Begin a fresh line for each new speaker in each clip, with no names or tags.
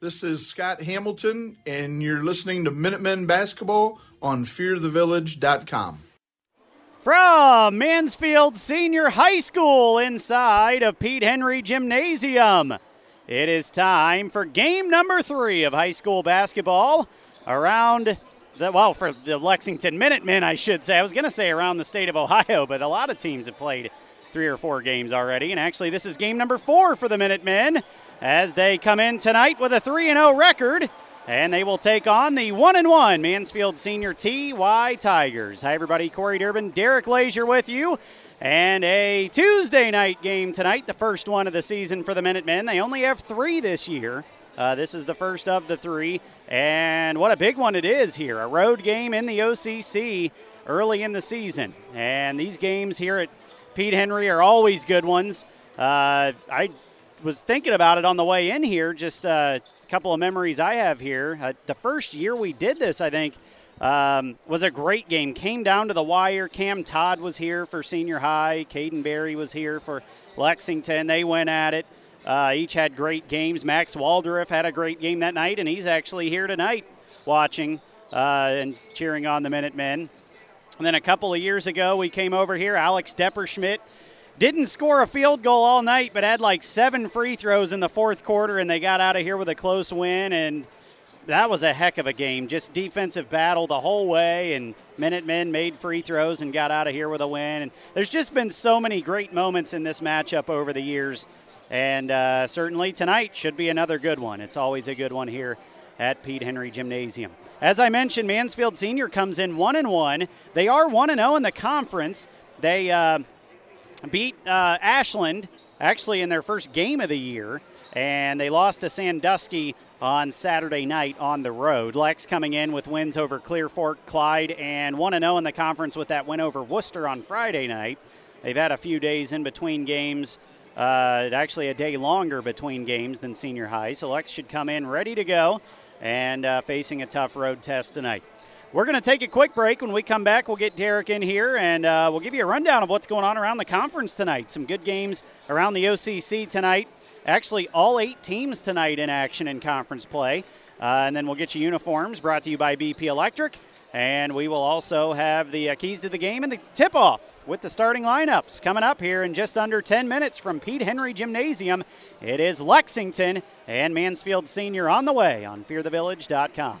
This is Scott Hamilton, and you're listening to Minutemen Basketball on FearTheVillage.com.
From Mansfield Senior High School inside of Pete Henry Gymnasium, it is time for game number three of high school basketball around the, well, for the Lexington Minutemen, I should say. I was going to say around the state of Ohio, but a lot of teams have played three or four games already. And actually, this is game number four for the Minutemen as they come in tonight with a 3 0 record. And they will take on the 1 and 1 Mansfield Senior TY Tigers. Hi, everybody. Corey Durbin, Derek Lazier with you. And a Tuesday night game tonight, the first one of the season for the Minutemen. They only have three this year. Uh, this is the first of the three. And what a big one it is here. A road game in the OCC early in the season. And these games here at Pete Henry are always good ones. Uh, I was thinking about it on the way in here, just a couple of memories I have here. Uh, the first year we did this, I think, um, was a great game. Came down to the wire. Cam Todd was here for senior high. Caden Berry was here for Lexington. They went at it. Uh, each had great games. Max Waldorf had a great game that night, and he's actually here tonight watching uh, and cheering on the Minutemen. And then a couple of years ago, we came over here. Alex Depperschmidt didn't score a field goal all night, but had like seven free throws in the fourth quarter, and they got out of here with a close win. And that was a heck of a game. Just defensive battle the whole way, and Minutemen made free throws and got out of here with a win. And there's just been so many great moments in this matchup over the years. And uh, certainly tonight should be another good one. It's always a good one here at Pete Henry Gymnasium. As I mentioned, Mansfield Senior comes in one and one. They are one and zero oh in the conference. They uh, beat uh, Ashland actually in their first game of the year, and they lost to Sandusky on Saturday night on the road. Lex coming in with wins over Clear Fork, Clyde, and 1 0 in the conference with that win over Wooster on Friday night. They've had a few days in between games, uh, actually a day longer between games than senior high, so Lex should come in ready to go and uh, facing a tough road test tonight. We're going to take a quick break. When we come back, we'll get Derek in here and uh, we'll give you a rundown of what's going on around the conference tonight. Some good games around the OCC tonight. Actually, all eight teams tonight in action in conference play. Uh, and then we'll get you uniforms brought to you by BP Electric. And we will also have the uh, keys to the game and the tip off with the starting lineups coming up here in just under 10 minutes from Pete Henry Gymnasium. It is Lexington and Mansfield Senior on the way on fearthevillage.com.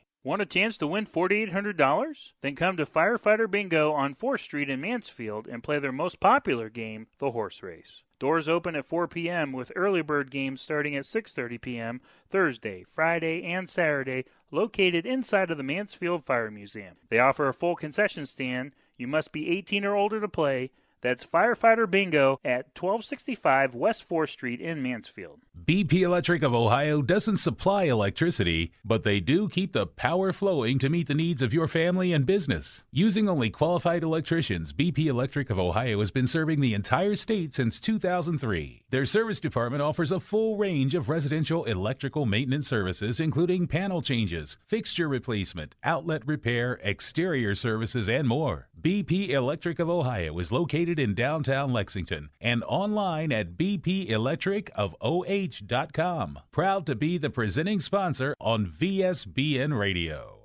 Want a chance to win $4,800? Then come to Firefighter Bingo on 4th Street in Mansfield and play their most popular game, the horse race. Doors open at 4 p.m. with early bird games starting at 6:30 p.m. Thursday, Friday, and Saturday, located inside of the Mansfield Fire Museum. They offer a full concession stand. You must be 18 or older to play that's Firefighter Bingo at 1265 West 4th Street in Mansfield.
BP Electric of Ohio doesn't supply electricity, but they do keep the power flowing to meet the needs of your family and business. Using only qualified electricians, BP Electric of Ohio has been serving the entire state since 2003. Their service department offers a full range of residential electrical maintenance services, including panel changes, fixture replacement, outlet repair, exterior services, and more. BP Electric of Ohio is located in downtown Lexington and online at bpelectricofoh.com. Proud to be the presenting sponsor on VSBN Radio.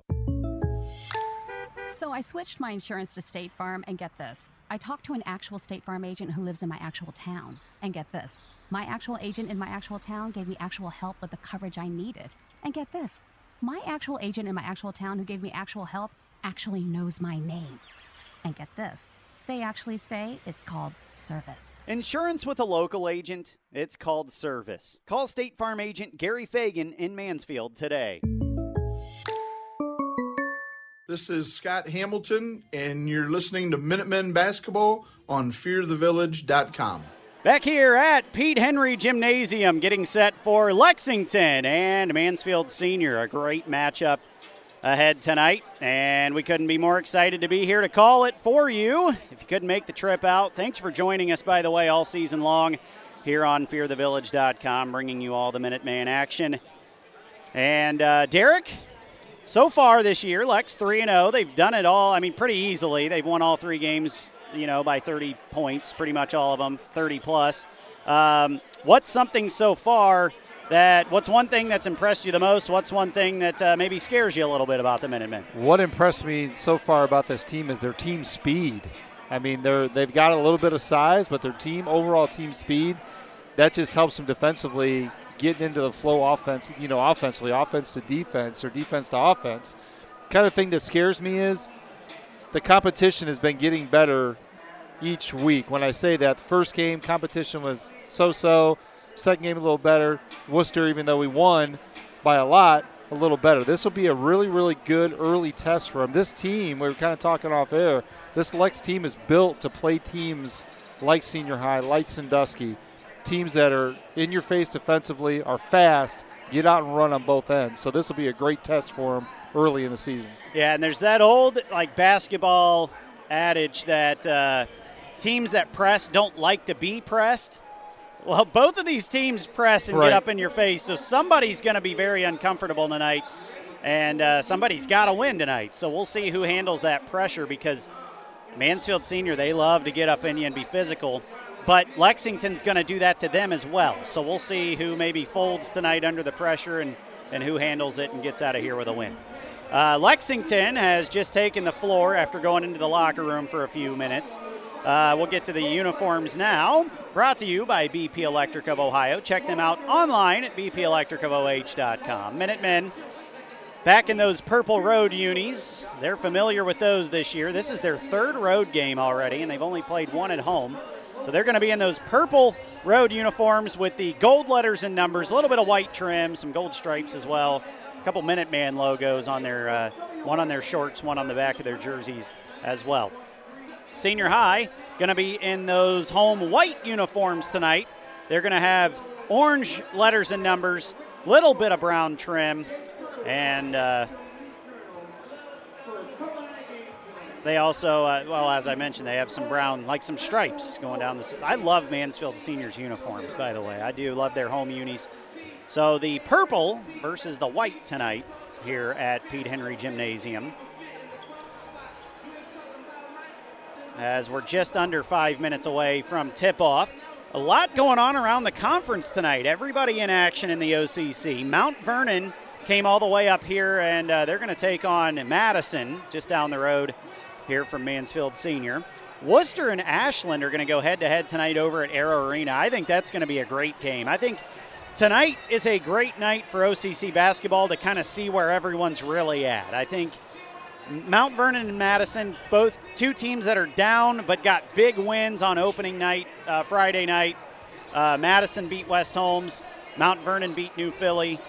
So I switched my insurance to State Farm, and get this I talked to an actual State Farm agent who lives in my actual town. And get this my actual agent in my actual town gave me actual help with the coverage I needed. And get this my actual agent in my actual town who gave me actual help actually knows my name. And get this, they actually say it's called service.
Insurance with a local agent, it's called service. Call State Farm agent Gary Fagan in Mansfield today.
This is Scott Hamilton, and you're listening to Minutemen Basketball on FearTheVillage.com.
Back here at Pete Henry Gymnasium, getting set for Lexington and Mansfield Senior. A great matchup ahead tonight, and we couldn't be more excited to be here to call it for you. If you couldn't make the trip out, thanks for joining us, by the way, all season long here on fearthevillage.com, bringing you all the Minuteman action. And uh, Derek, so far this year, Lex 3 0. They've done it all, I mean, pretty easily. They've won all three games, you know, by 30 points, pretty much all of them, 30 plus. Um, what's something so far that, what's one thing that's impressed you the most? What's one thing that uh, maybe scares you a little bit about the Minutemen?
What impressed me so far about this team is their team speed. I mean, they're they've got a little bit of size, but their team overall team speed that just helps them defensively getting into the flow offense, you know, offensively, offense to defense or defense to offense. Kind of thing that scares me is the competition has been getting better each week. When I say that, first game competition was so-so, second game a little better. Wooster, even though we won by a lot, a little better. This will be a really, really good early test for them. This team, we were kind of talking off air, this Lex team is built to play teams like Senior High, like Sandusky, teams that are in your face defensively, are fast, get out and run on both ends. So this will be a great test for them early in the season.
Yeah, and there's that old like basketball adage that uh, teams that press don't like to be pressed. Well, both of these teams press and
Right.
get up in your face, so somebody's going to be very uncomfortable tonight, and uh, somebody's got to win tonight. So we'll see who handles that pressure because Mansfield Senior they love to get up in you and be physical, but Lexington's going to do that to them as well. So we'll see who maybe folds tonight under the pressure and and who handles it and gets out of here with a win. Uh, Lexington has just taken the floor after going into the locker room for a few minutes. Uh, we'll get to the uniforms now. Brought to you by BP Electric of Ohio. Check them out online at bpelectricofoh.com. Minutemen back in those purple road unis. They're familiar with those this year. This is their third road game already, and they've only played one at home. So they're going to be in those purple road uniforms with the gold letters and numbers, a little bit of white trim, some gold stripes as well, a couple Minuteman logos on their uh, one on their shorts, one on the back of their jerseys as well. Senior High going to be in those home white uniforms tonight. They're going to have orange letters and numbers, little bit of brown trim, and uh, they also, uh, well, as I mentioned, they have some brown, like some stripes going down the. I love Mansfield Seniors uniforms, by the way. I do love their home unis. So the purple versus the white tonight here at Pete Henry Gymnasium. As we're just under five minutes away from tip off. A lot going on around the conference tonight. Everybody in action in the OCC. Mount Vernon came all the way up here, and uh, they're going to take on Madison just down the road here from Mansfield Senior. Wooster and Ashland are going to go head to head tonight over at Arrow Arena. I think that's going to be a great game. I think tonight is a great night for OCC basketball to kind of see where everyone's really at. I think Mount Vernon and Madison, both two teams that are down but got big wins on opening night, uh, Friday night. Uh, Madison beat West Holmes. Mount Vernon beat New Philly,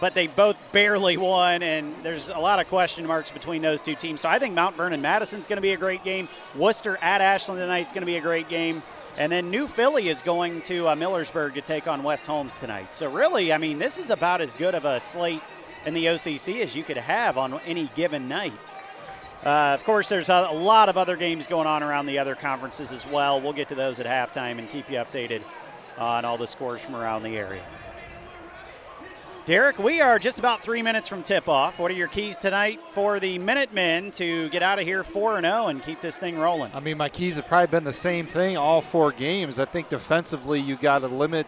but they both barely won, and there's a lot of question marks between those two teams. So I think Mount Vernon Madison's going to be a great game. Wooster at Ashland tonight is going to be a great game. And then New Philly is going to uh, Millersburg to take on West Holmes tonight. So really, I mean, this is about as good of a slate in the OCC as you could have on any given night. Uh, of course, there's a, lot of other games going on around the other conferences as well. We'll get to those at halftime and keep you updated on all the scores from around the area. Derek, we are just about three minutes from tip off. What are your keys tonight for the Minutemen to get out of here 4 0 and keep this thing rolling?
I mean, my keys have probably been the same thing all four games. I think defensively, you got to limit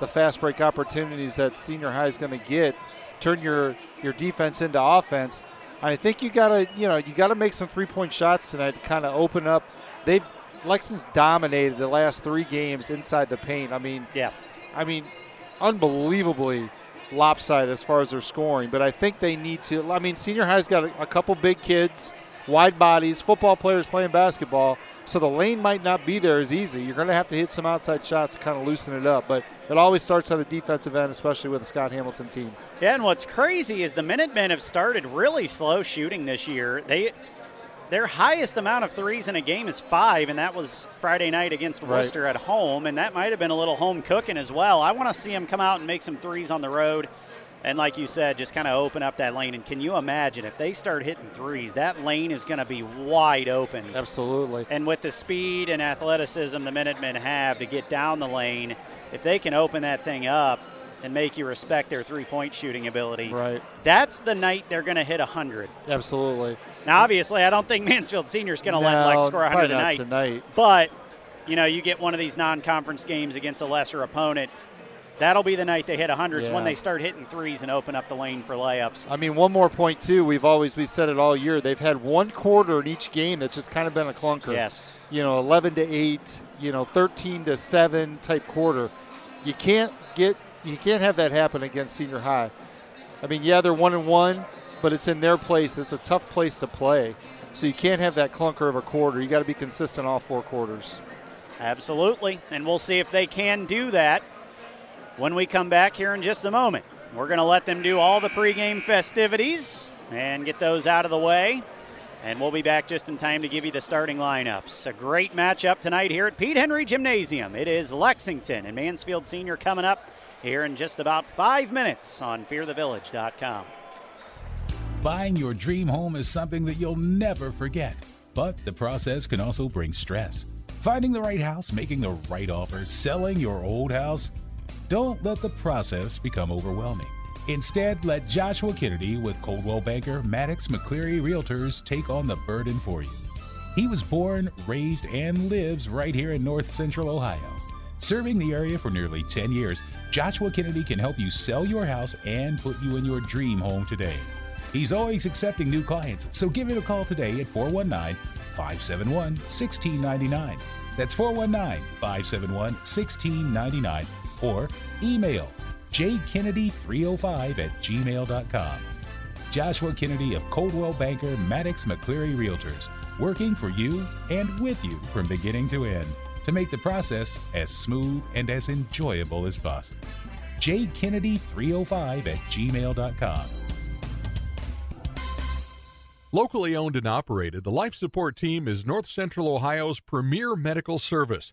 the fast break opportunities that senior high is going to get. Turn your your defense into offense. I think you got to you know you got to make some three point shots tonight to kind of open up. They've Lexington's dominated the last three games inside the paint. I mean,
Yeah.
I mean, unbelievably lopsided as far as their scoring. But I think they need to. I mean, senior high's got a, a couple big kids, wide bodies, football players playing basketball. So the lane might not be there as easy. You're going to have to hit some outside shots to kind of loosen it up. But it always starts on the defensive end, especially with the Scott Hamilton team.
Yeah, and what's crazy is the Minutemen have started really slow shooting this year. They their highest amount of threes in a game is five, and that was Friday night against
Right.
Wooster at home, and that might have been a little home cooking as well. I want to see them come out and make some threes on the road. And like you said, just kind of open up that lane. And can you imagine if they start hitting threes, that lane is going to be wide open.
Absolutely.
And with the speed and athleticism the Minutemen have to get down the lane, if they can open that thing up and make you respect their three point shooting ability,
Right.
that's the night they're going to hit 100.
Absolutely.
Now, obviously, I don't think Mansfield Senior is going to let
No,
Lex score 100
probably
tonight.
tonight.
But, you know, you get one of these non conference games against a lesser opponent. That'll be the night they hit 100s
Yeah.
when they start hitting threes and open up the lane for layups.
I mean, one more point too. We've always we said it all year. They've had one quarter in each game that's just kind of been a clunker.
Yes.
You know, 11 to 8. You know, 13 to 7 type quarter. You can't get you can't have that happen against senior high. I mean, yeah, they're one and one, but it's in their place. It's a tough place to play. So you can't have that clunker of a quarter. You got to be consistent all four quarters.
Absolutely. And we'll see if they can do that when we come back here in just a moment. We're going to let them do all the pregame festivities and get those out of the way. And we'll be back just in time to give you the starting lineups. A great matchup tonight here at Pete Henry Gymnasium. It is Lexington and Mansfield Senior coming up here in just about five minutes on fearthevillage.com.
Buying your dream home is something that you'll never forget, but the process can also bring stress. Finding the right house, making the right offer, selling your old house. Don't let the process become overwhelming. Instead, let Joshua Kennedy with Coldwell Banker Maddox McCleary Realtors take on the burden for you. He was born, raised, and lives right here in North Central Ohio. Serving the area for nearly 10 years, Joshua Kennedy can help you sell your house and put you in your dream home today. He's always accepting new clients, so give him a call today at 419 571 1699. That's 419 571 1699 or email jkennedy305 at gmail.com. Joshua Kennedy of Coldwell Banker Maddox McCleary Realtors, working for you and with you from beginning to end to make the process as smooth and as enjoyable as possible. jkennedy305 at gmail.com.
Locally owned and operated, the Life Support Team is North Central Ohio's premier medical service,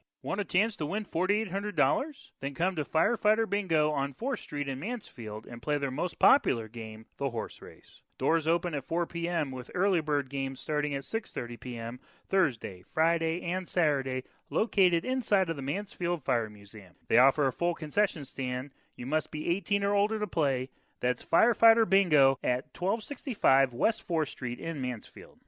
Want a chance to win $4,800? Then come to Firefighter Bingo on 4th Street in Mansfield and play their most popular game, the horse race. Doors open at 4 p.m. with early bird games starting at 6:30 p.m. Thursday, Friday, and Saturday, located inside of the Mansfield Fire Museum. They offer a full concession stand. You must be 18 or older to play. That's Firefighter Bingo at 1265 West 4th Street in Mansfield.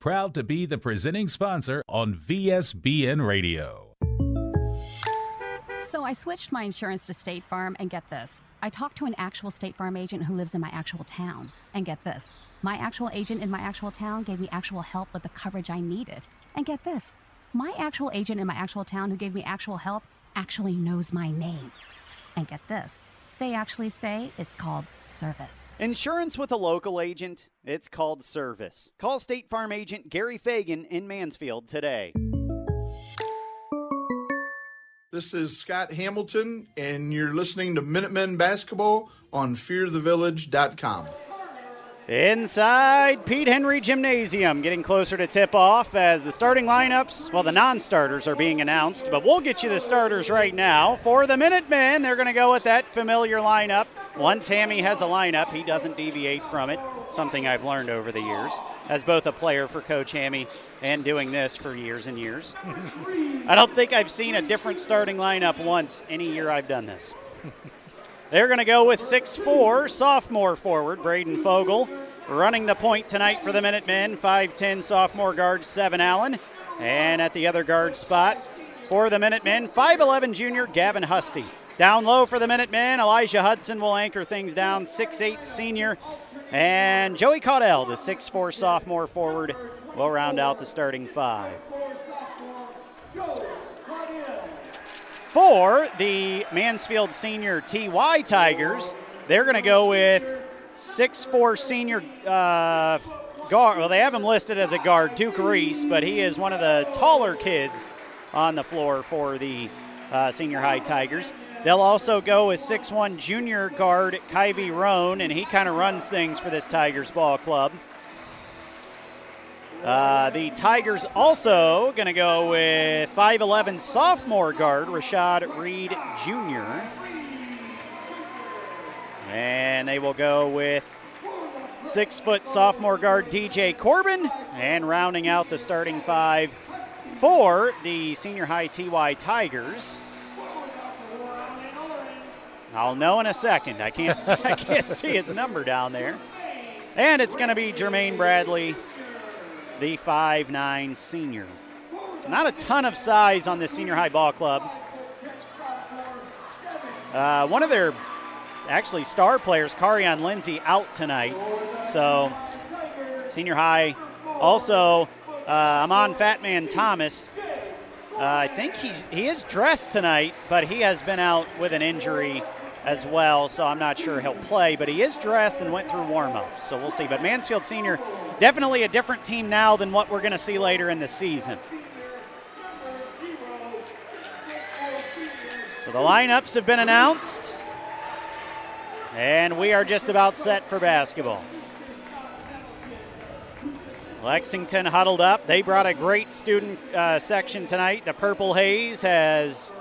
Proud to be the presenting sponsor on VSBN Radio.
So I switched my insurance to State Farm, and get this. I talked to an actual State Farm agent who lives in my actual town. And get this. My actual agent in my actual town gave me actual help with the coverage I needed. And get this. My actual agent in my actual town who gave me actual help actually knows my name. And get this. They actually say it's called service.
Insurance with a local agent, it's called service. Call State Farm agent Gary Fagan in Mansfield today.
This is Scott Hamilton, and you're listening to Minutemen Basketball on fearthevillage.com.
Inside Pete Henry Gymnasium, getting closer to tip off as the starting lineups, well, the non starters are being announced, but we'll get you the starters right now. For the Minutemen, they're going to go with that familiar lineup. Once Hammy has a lineup, he doesn't deviate from it, something I've learned over the years as both a player for Coach Hammy and doing this for years and years. I don't think I've seen a different starting lineup once any year I've done this. They're going to go with 6'4, sophomore forward, Braden Fogel. Running the point tonight for the Minutemen, 5'10 sophomore guard, Seven Allen. And at the other guard spot for the Minutemen, 5'11 junior, Gavin Husty. Down low for the Minutemen, Elijah Hudson will anchor things down, 6'8 senior. And Joey Caudell, the 6'4 sophomore forward, will round out the starting five. For the Mansfield Senior TY Tigers, they're going to go with six-four senior uh, guard. Well, they have him listed as a guard, Duke Reese, but he is one of the taller kids on the floor for the uh, senior high Tigers. They'll also go with six-one junior guard Kyvie Roan, and he kind of runs things for this Tigers ball club. Uh, the Tigers also going to go with 5'11 sophomore guard Rashad Reed Jr. And they will go with six foot sophomore guard DJ Corbin. And rounding out the starting five for the senior high TY Tigers. I'll know in a second. I can't I can't see its number down there. And it's going to be Jermaine Bradley, the five-nine senior. So not a ton of size on this senior high ball club. Uh, one of their actually star players, Carion Lindsay, out tonight. So senior high. Also, uh, Fat Man Thomas. Uh, I think he's, he is dressed tonight, but he has been out with an injury as well, so I'm not sure he'll play. But he is dressed and went through warm-ups, so we'll see. But Mansfield Senior, definitely a different team now than what we're going to see later in the season. So the lineups have been announced, and we are just about set for basketball. Lexington huddled up. They brought a great student uh, section tonight. The Purple Haze has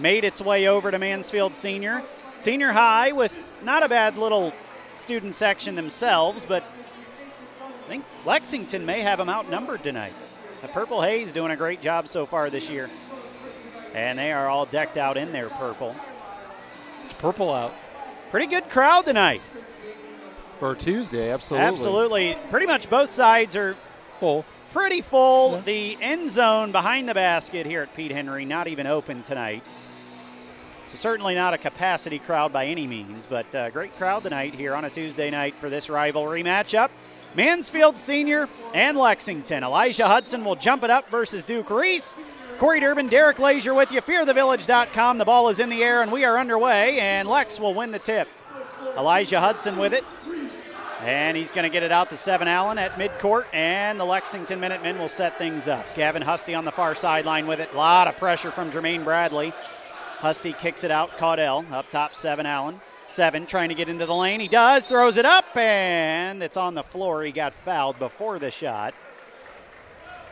made its way over to Mansfield Senior. Senior High with not a bad little student section themselves, but I think Lexington may have them outnumbered tonight. The Purple Haze doing a great job so far this year. And they are all decked out in their purple.
It's purple out.
Pretty good crowd tonight.
For Tuesday, absolutely.
Absolutely. Pretty much both sides are
full.
Pretty full. Yeah. The end zone behind the basket here at Pete Henry not even open tonight. So certainly not a capacity crowd by any means, but a great crowd tonight here on a Tuesday night for this rivalry matchup. Mansfield Senior and Lexington. Elijah Hudson will jump it up versus Duke Reese. Corey Durbin, Derek Lazier with you. FearTheVillage.com. The ball is in the air and we are underway, and Lex will win the tip. Elijah Hudson with it. And he's going to get it out to Seven Allen at midcourt, and the Lexington Minutemen will set things up. Gavin Husty on the far sideline with it. A lot of pressure from Jermaine Bradley. Husty kicks it out. Caudell up top, Seven Allen. Seven trying to get into the lane. He does, throws it up, and it's on the floor. He got fouled before the shot.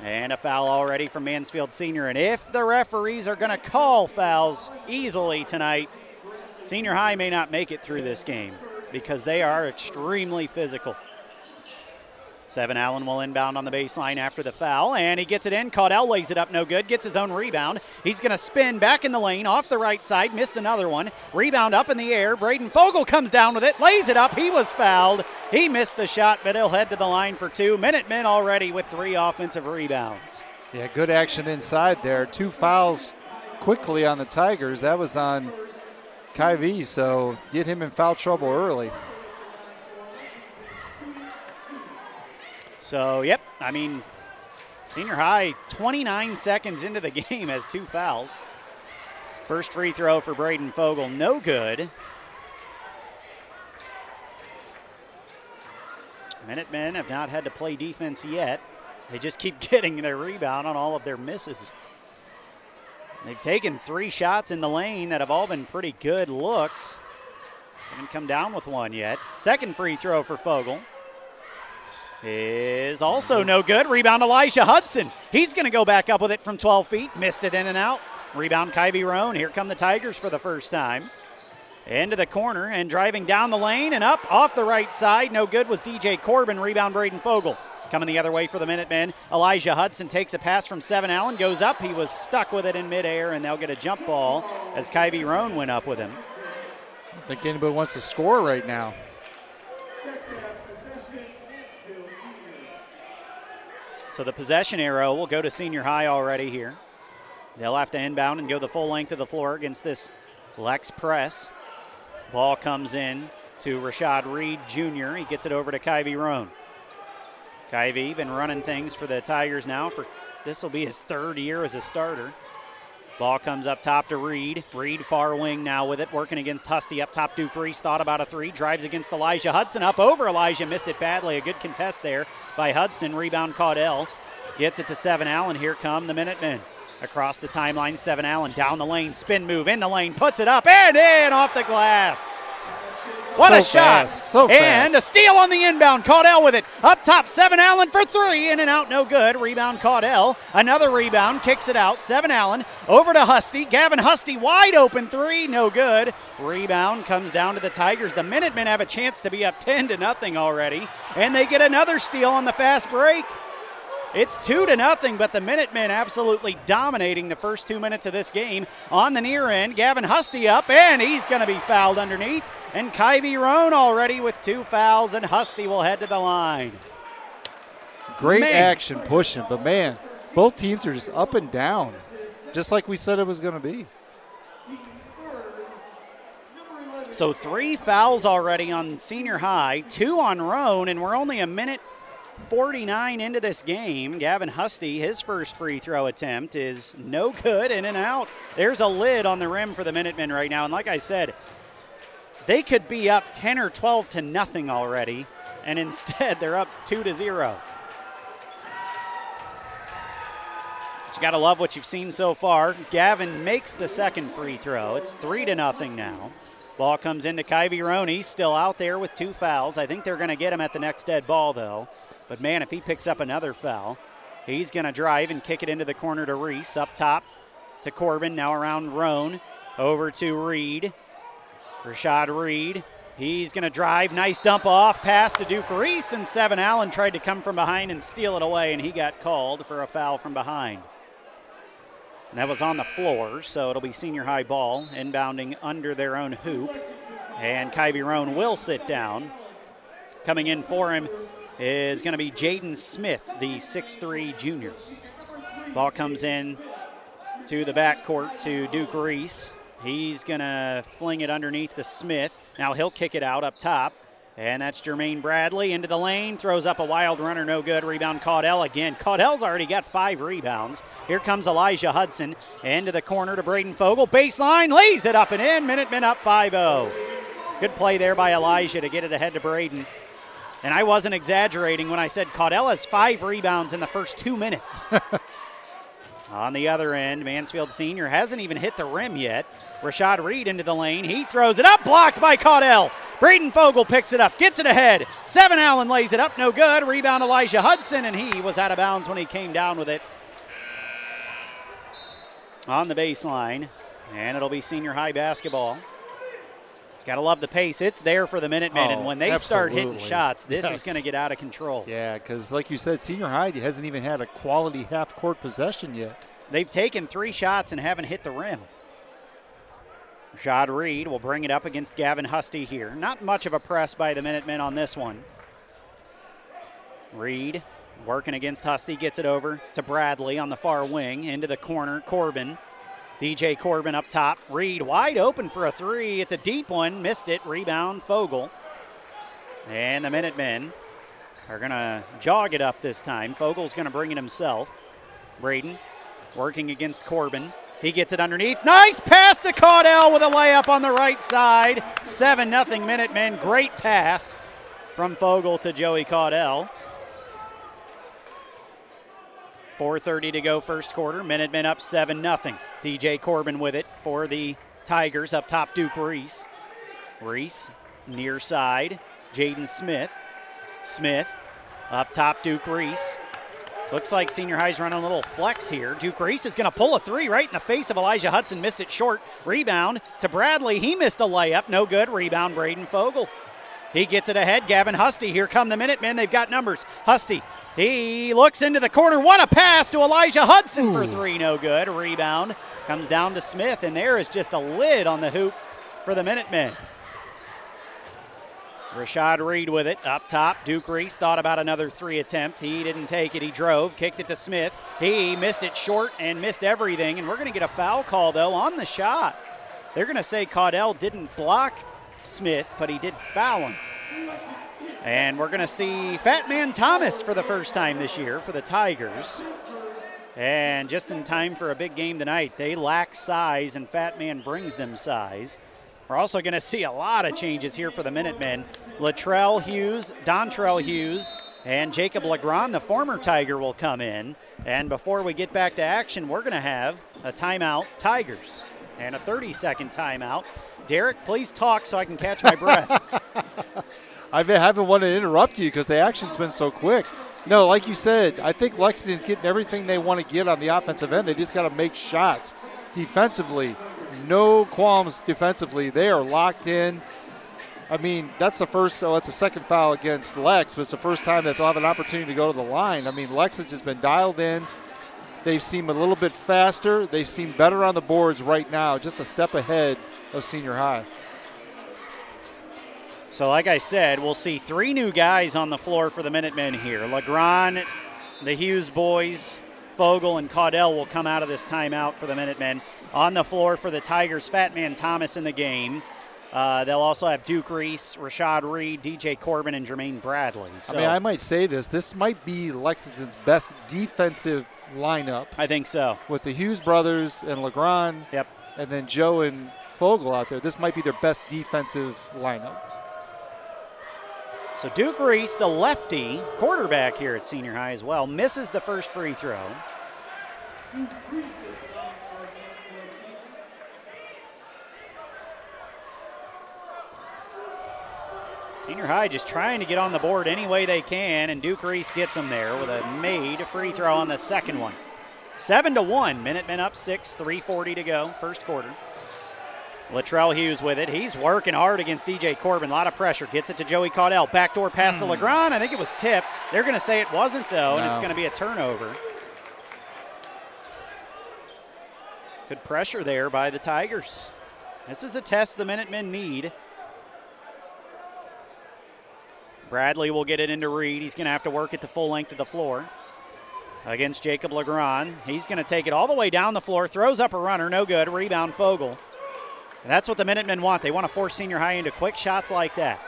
And a foul already from Mansfield Senior. And if the referees are going to call fouls easily tonight, Senior High may not make it through this game because they are extremely physical. Seven Allen will inbound on the baseline after the foul, and he gets it in. Caudell lays it up, no good. Gets his own rebound. He's going to spin back in the lane off the right side. Missed another one. Rebound up in the air. Braden Fogel comes down with it, lays it up. He was fouled. He missed the shot, but he'll head to the line for two. Minute men already with three offensive rebounds.
Yeah, good action inside there. Two fouls quickly on the Tigers. That was on Kyvie, so get him in foul trouble early.
So, yep, I mean, senior high, 29 seconds into the game, has two fouls. First free throw for Braden Fogel, no good. Minutemen have not had to play defense yet. They just keep getting their rebound on all of their misses. They've taken three shots in the lane that have all been pretty good looks. Haven't come down with one yet. Second free throw for Fogel is also no good. Rebound Elijah Hudson. He's going to go back up with it from 12 feet. Missed it in and out. Rebound Kyvie Roan. Here come the Tigers for the first time. Into the corner and driving down the lane and up off the right side. No good was DJ Corbin. Rebound Braden Fogel. Coming the other way for the Minutemen, Elijah Hudson takes a pass from Seven Allen, goes up. He was stuck with it in midair, and they'll get a jump ball as Kyvie Roan went up with him.
I don't think anybody wants to score right now.
So the possession arrow will go to senior high already here. They'll have to inbound and go the full length of the floor against this Lex press. Ball comes in to Rashad Reed Jr. He gets it over to Kyvie Roan. Kyvie been running things for the Tigers now for this will be his third year as a starter. Ball comes up top to Reed. Reed far wing now with it, working against Husty up top. Duke thought about a three, drives against Elijah Hudson up over Elijah, missed it badly. A good contest there by Hudson. Rebound Caudell gets it to Seven Allen. Here come the Minutemen across the timeline. Seven Allen down the lane, spin move in the lane, puts it up and in off the glass. What
so
a shot!
Fast, so
and a steal on the inbound. Caudell with it. Up top, Seven Allen for three. In and out, no good. Rebound, Caudell. Another rebound, kicks it out. Seven Allen over to Husty. Gavin Husty wide open three, no good. Rebound comes down to the Tigers. The Minutemen have a chance to be up 10 to nothing already. And they get another steal on the fast break. It's two to nothing, but the Minutemen absolutely dominating the first two minutes of this game. On the near end, Gavin Husty up, and he's going to be fouled underneath. And Kyvie Roan already with two fouls, and Husty will head to the line.
Great
Man.
action pushing, but man, both teams are just up and down, just like we said it was going to be.
So three fouls already on senior high, two on Roan, and we're only a minute 49 into this game. Gavin Husty, his first free throw attempt is no good, in and out. There's a lid on the rim for the Minutemen right now, and like I said, they could be up 10 or 12 to nothing already, and instead they're up 2 to 0. But you got to love what you've seen so far. Gavin makes the second free throw. It's 3 to nothing now. Ball comes into Kyvie Roan. He's still out there with two fouls. I think they're going to get him at the next dead ball, though. But man, if he picks up another foul, he's going to drive and kick it into the corner to Reese. Up top to Corbin. Now around Roan. Over to Reed. Rashad Reed. He's going to drive. Nice dump off. Pass to Duke Reese. And Seven Allen tried to come from behind and steal it away, and he got called for a foul from behind. And that was on the floor, so it'll be senior high ball, inbounding under their own hoop. And Kyvie Roan will sit down. Coming in for him is going to be Jaden Smith, the 6'3 junior. Ball comes in to the backcourt to Duke Reese. He's going to fling it underneath the Smith. Now he'll kick it out up top. And that's Jermaine Bradley into the lane, throws up a wild runner, no good. Rebound Caudell again. Caudell's already got five rebounds. Here comes Elijah Hudson into the corner to Braden Fogel. Baseline, lays it up and in. Minutemen up 5 0. Good play there by Elijah to get it ahead to Braden. And I wasn't exaggerating when I said Caudell has five rebounds in the first two minutes. On the other end, Mansfield Senior hasn't even hit the rim yet. Rashad Reed into the lane. He throws it up, blocked by Caudell. Braden Fogel picks it up, gets it ahead. Seven Allen lays it up, no good. Rebound Elijah Hudson, and he was out of bounds when he came down with it. On the baseline, and it'll be senior high basketball. Gotta love the pace. It's there for the Minutemen, and
Oh,
when they start hitting shots, this is going to get out of control.
Yeah, because like you said, senior high hasn't even had a quality half court possession yet.
They've taken three shots and haven't hit the rim. Rashad Reed will bring it up against Gavin Husty here. Not much of a press by the Minutemen on this one. Reed working against Husty, gets it over to Bradley on the far wing, into the corner. Corbin. DJ Corbin up top. Reed wide open for a three. It's a deep one. Missed it. Rebound, Fogel. And the Minutemen are going to jog it up this time. Fogel's going to bring it himself. Braden working against Corbin. He gets it underneath. Nice pass to Caudell with a layup on the right side. 7 0 Minutemen. Great pass from Fogel to Joey Caudell. 4.30 to go first quarter. Minutemen up 7 0. DJ Corbin with it for the Tigers up top, Duke Reese. Reese near side. Jaden Smith. Smith up top, Duke Reese. Looks like Senior High's running a little flex here. Duke Reese is going to pull a three right in the face of Elijah Hudson. Missed it short. Rebound to Bradley. He missed a layup. No good. Rebound, Braden Fogel. He gets it ahead. Gavin Husty. Here come the Minutemen. They've got numbers. Husty. He looks into the corner. What a pass to Elijah Hudson Ooh. for three. No good. Rebound comes down to Smith, and there is just a lid on the hoop for the Minutemen. Rashad Reed with it up top. Duke Reese thought about another three attempt. He didn't take it. He drove, kicked it to Smith. He missed it short and missed everything. And we're going to get a foul call, though, on the shot. They're going to say Caudell didn't block Smith, but he did foul him. And we're going to see Fat Man Thomas for the first time this year for the Tigers. And just in time for a big game tonight, they lack size, and Fat Man brings them size. We're also going to see a lot of changes here for the Minutemen. Latrell Hughes, Dontrell Hughes, and Jacob Legrand, the former Tiger, will come in. And before we get back to action, we're going to have a timeout, Tigers, and a 30 second timeout. Derek, please talk so I can catch my breath.
I haven't wanted to interrupt you because the action's been so quick. No, like you said, I think Lexington's getting everything they want to get on the offensive end. They just got to make shots. Defensively, no qualms defensively. They are locked in. I mean, that's the first, oh, that's the second foul against Lex, but it's the first time that they'll have an opportunity to go to the line. I mean, Lex has just been dialed in. They seem a little bit faster. They seem better on the boards right now, just a step ahead of senior high.
So, like I said, we'll see three new guys on the floor for the Minutemen here. Legrand, the Hughes boys, Fogel, and Caudell will come out of this timeout for the Minutemen. On the floor for the Tigers, Fat Man Thomas in the game. Uh, they'll also have Duke Reese, Rashad Reed, DJ Corbin, and Jermaine Bradley.
So, I mean, I might say this. This might be Lexington's best defensive lineup.
I think so.
With the Hughes brothers and Legrand.
Yep.
And then Joe and Fogel out there. This might be their best defensive lineup.
So Duke Reese, the lefty quarterback here at senior high as well, misses the first free throw. Senior High just trying to get on the board any way they can, and Duke Reese gets them there with a made free throw on the second one. Seven to one, Minutemen up six, 3:40 to go, first quarter. Latrell Hughes with it. He's working hard against DJ Corbin. A lot of pressure. Gets it to Joey Caudell. Backdoor pass mm. to hmm. Legrand. I think it was tipped. They're going to say it wasn't, though, no. and it's going to be a turnover. Good pressure there by the Tigers. This is a test the Minutemen need. Bradley will get it into Reed. He's going to have to work at the full length of the floor against Jacob Legrand. He's going to take it all the way down the floor, throws up a runner, no good. Rebound, Fogel. And that's what the Minutemen want. They want to force senior high into quick shots like that.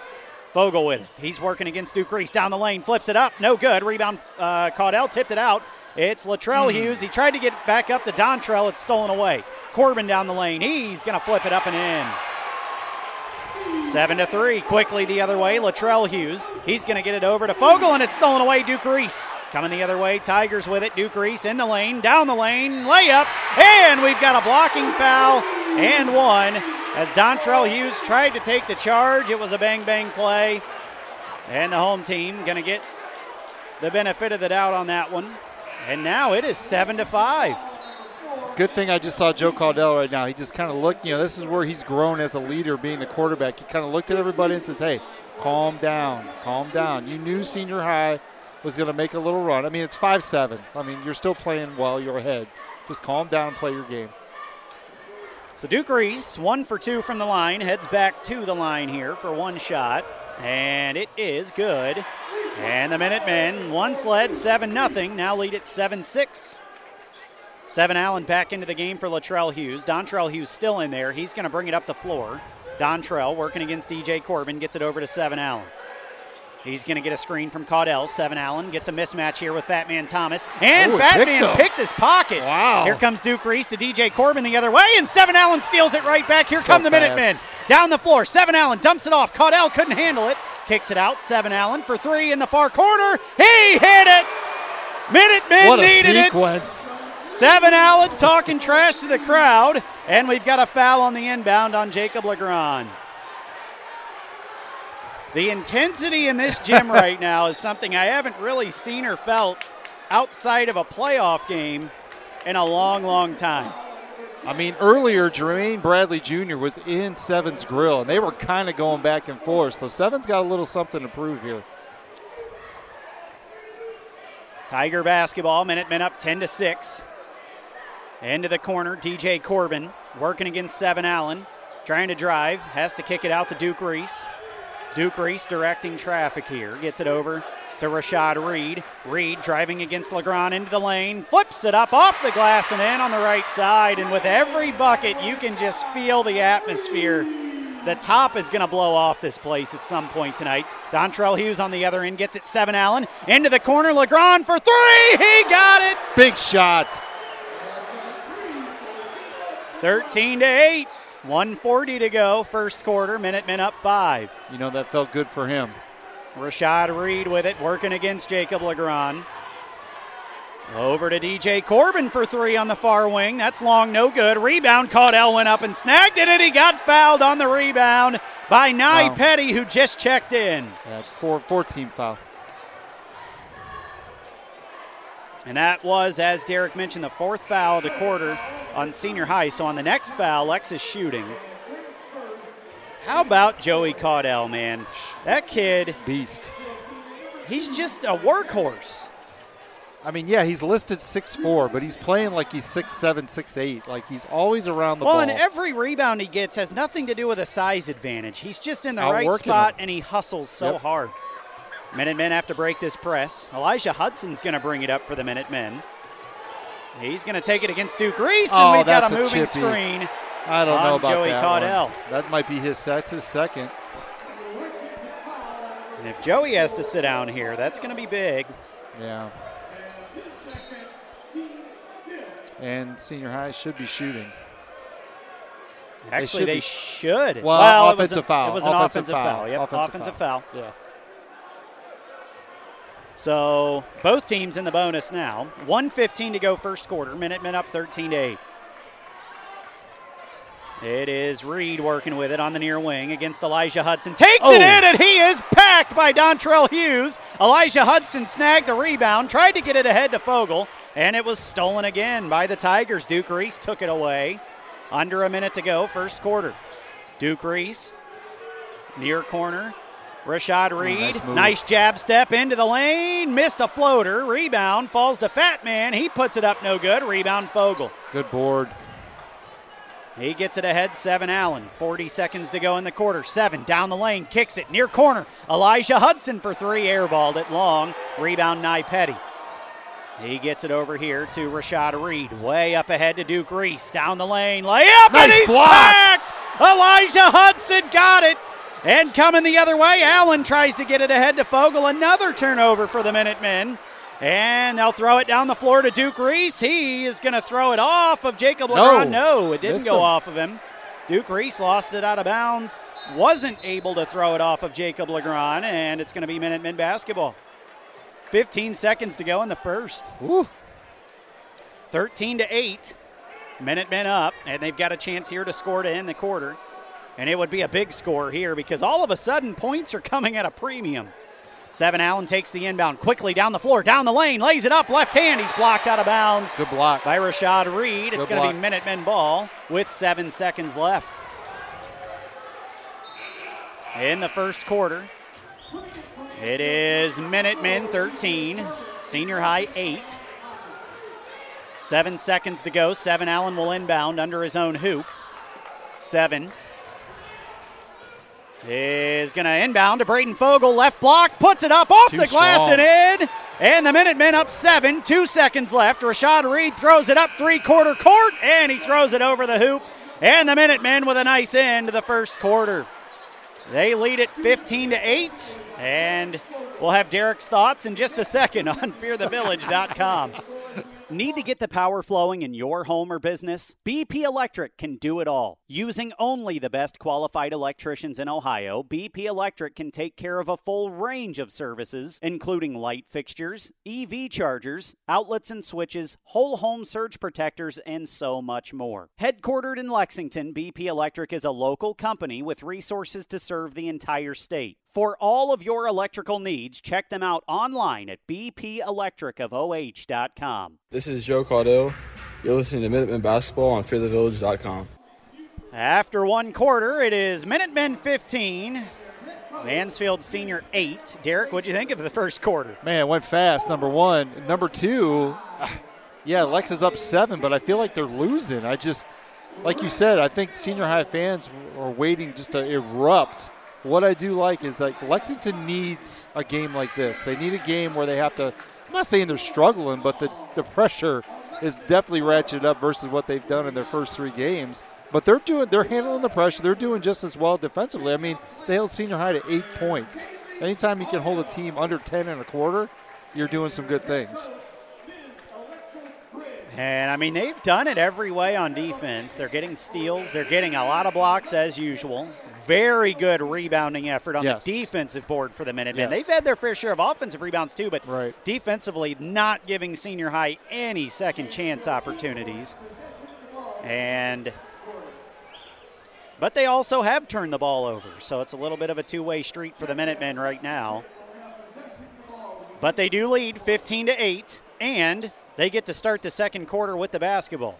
Fogel with it. He's working against Duke Reese down the lane, flips it up, no good. Rebound, uh, Caudell tipped it out. It's Latrell mm. Hughes. He tried to get back up to Dontrell. It's stolen away. Corbin down the lane. He's going to flip it up and in. Seven to three. Quickly the other way. Latrell Hughes. He's going to get it over to Fogel, and it's stolen away. Duke Reese coming the other way. Tigers with it. Duke Reese in the lane, down the lane, layup, and we've got a blocking foul and one. As Dontrell Hughes tried to take the charge, it was a bang bang play. And the home team going to get the benefit of the doubt on that one. And now it is 7 to 5.
Good thing I just saw Joe Caudell right now. He just kind of looked, you know, this is where he's grown as a leader, being the quarterback. He kind of looked at everybody and says, hey, calm down, calm down. You knew senior high was going to make a little run. I mean, it's 5 7. I mean, you're still playing well, you're ahead. Just calm down and play your game.
So Duke Reese, one for two from the line, heads back to the line here for one shot, and it is good. And the Minutemen once led 7 0, now lead at 7 6. Seven Allen back into the game for Latrell Hughes. Dontrell Hughes still in there. He's going to bring it up the floor. Dontrell working against DJ Corbin gets it over to Seven Allen. He's going to get a screen from Caudell. Seven Allen gets a mismatch here with Fat Man Thomas. And Ooh, Fat Man him. picked his pocket.
Wow.
Here comes Duke Reese to DJ Corbin the other way, and Seven Allen steals it right back. Here so come the fast. Minutemen. Down the floor. Seven Allen dumps it off. Caudell couldn't handle it. Kicks it out. Seven Allen for three in the far corner. He hit it. Minutemen
what
needed
sequence.
it. Seven Allen talking trash to the crowd. And we've got a foul on the inbound on Jacob Legrand. The intensity in this gym right now is something I haven't really seen or felt outside of a playoff game in a long, long time.
I mean, earlier, Jermaine Bradley Jr. was in Seven's grill, and they were kind of going back and forth. So Seven's got a little something to prove here.
Tiger basketball, Minutemen up 10 to 6. Into the corner, DJ Corbin working against Seven Allen. Trying to drive, has to kick it out to Duke Reese. Duke Reese directing traffic here. Gets it over to Rashad Reed. Reed driving against LeGrand into the lane, flips it up off the glass and in on the right side. And with every bucket, you can just feel the atmosphere. The top is going to blow off this place at some point tonight. Dontrell Hughes on the other end gets it. Seven Allen into the corner. LeGrand for three. He got it.
Big shot.
13 to 8. 140 to go. First quarter. Minutemen up five.
You know, that felt good for him.
Rashad Reed with it, working against Jacob Legrand. Over to DJ Corbin for three on the far wing. That's long, no good. Rebound caught Elwin up and snagged it, and he got fouled on the rebound by Nye
Wow.
Petty, who just checked in.
Yeah, it's four, 14 foul.
And that was, as Derek mentioned, the fourth foul of the quarter on senior high. So on the next foul, Lex is shooting. How about Joey Caudell, man? That kid,
Beast.
he's just a workhorse.
I mean, yeah, he's listed 6'4", but he's playing like he's 6'7", 6'8". Like he's always around the
well,
ball.
Well, and every rebound he gets has nothing to do with a size advantage. He's just in the right spot
him.
and he hustles so
Yep.
hard. Minutemen have to break this press. Elijah Hudson's going to bring it up for the Minutemen. He's going to take it against Duke Reese, and
Oh,
we've got a moving screen.
I don't know about
Joey
that
Caudell.
one. That might be his. That's his second.
And if Joey has to sit down here, that's going to be big.
Yeah. And senior high should be shooting.
Actually,
should
they should.
Well,
it was
offensive
an,
foul.
It was an
Offensive
offensive, foul.
foul.
Yep,
Offensive
offensive,
foul.
foul.
Yeah.
So both teams in the bonus now. 115 to go first quarter. Minutemen up 13 to 8. It is Reed working with it on the near wing against Elijah Hudson. Takes
Oh.
it in, and he is packed by Dontrell Hughes. Elijah Hudson snagged the rebound, tried to get it ahead to Fogel, and it was stolen again by the Tigers. Duke Reese took it away. Under a minute to go, first quarter. Duke Reese, near corner. Rashad oh, Reed,
nice
nice jab step into the lane, missed a floater. Rebound falls to Fat Man. He puts it up no good. Rebound Fogel.
Good board.
He gets it ahead, Seven Allen. 40 seconds to go in the quarter. Seven down the lane, kicks it near corner. Elijah Hudson for three, airballed it long. Rebound, Nye Petty. He gets it over here to Rashad Reed. Way up ahead to Duke Reese. Down the lane, layup, and
Nice
he's
block.
packed. Elijah Hudson got it. And coming the other way, Allen tries to get it ahead to Fogel. Another turnover for the Minutemen. And they'll throw it down the floor to Duke Reese. He is going to throw it off of Jacob
No.
LeGrand. No, it didn't go
him.
off of him. Duke Reese lost it out of bounds. Wasn't able to throw it off of Jacob Legrand, and it's going to be Minutemen basketball. 15 seconds to go in the first.
Woo.
13 to 8. Minutemen up, and they've got a chance here to score to end the quarter. And it would be a big score here because all of a sudden points are coming at a premium. Seven Allen takes the inbound quickly down the floor, down the lane, lays it up, left hand. He's blocked out of bounds
Good block.
by Rashad Reed. It's going to be. Minutemen ball with seven seconds left. In the first quarter, it is Minutemen 13, senior high 8. Seven seconds to go. Seven Allen will inbound under his own hoop. Seven is going to inbound to Braden Fogel. Left block, puts it up off
Too
the glass
strong.
and in. And the Minutemen up seven. Two seconds left. Rashad Reed throws it up three quarter court, and he throws it over the hoop. And the Minutemen with a nice end to the first quarter. They lead it 15 to 8. And we'll have Derek's thoughts in just a second on fearthevillage.com. Need to get the power flowing in your home or business? BP Electric can do it all. Using only the best qualified electricians in Ohio, BP Electric can take care of a full range of services, including light fixtures, EV chargers, outlets and switches, whole home surge protectors, and so much more. Headquartered in Lexington, BP Electric is a local company with resources to serve the entire state. For all of your electrical needs, check them out online at bpelectricofoh.com.
This is Joe Caudell. You're listening to Minutemen Basketball on fearthevillage.com.
After one quarter, it is Minutemen 15, Mansfield Senior 8. Derek, what'd you think of the first quarter?
Man, it went fast, number one. Number two, yeah, Lex is up seven, but I feel like they're losing. I just, like you said, I think senior high fans are waiting just to erupt. What I do like is like Lexington needs a game like this. They need a game where they have to. I'm not saying they're struggling, but the, the pressure is definitely ratcheted up versus what they've done in their first three games. But they're doing, they're handling the pressure. They're doing just as well defensively. I mean, they held senior high to eight points. Anytime you can hold a team under 10 and a quarter, you're doing some good things.
And I mean, they've done it every way on defense. They're getting steals, they're getting a lot of blocks as usual. Very good rebounding effort on
yes.
the defensive board for the Minutemen.
Yes.
They've had their fair share of offensive rebounds too, but
right.
defensively, not giving senior high any second chance opportunities. And but they also have turned the ball over, so it's a little bit of a two-way street for the Minutemen right now. But they do lead 15 to 8, and they get to start the second quarter with the basketball.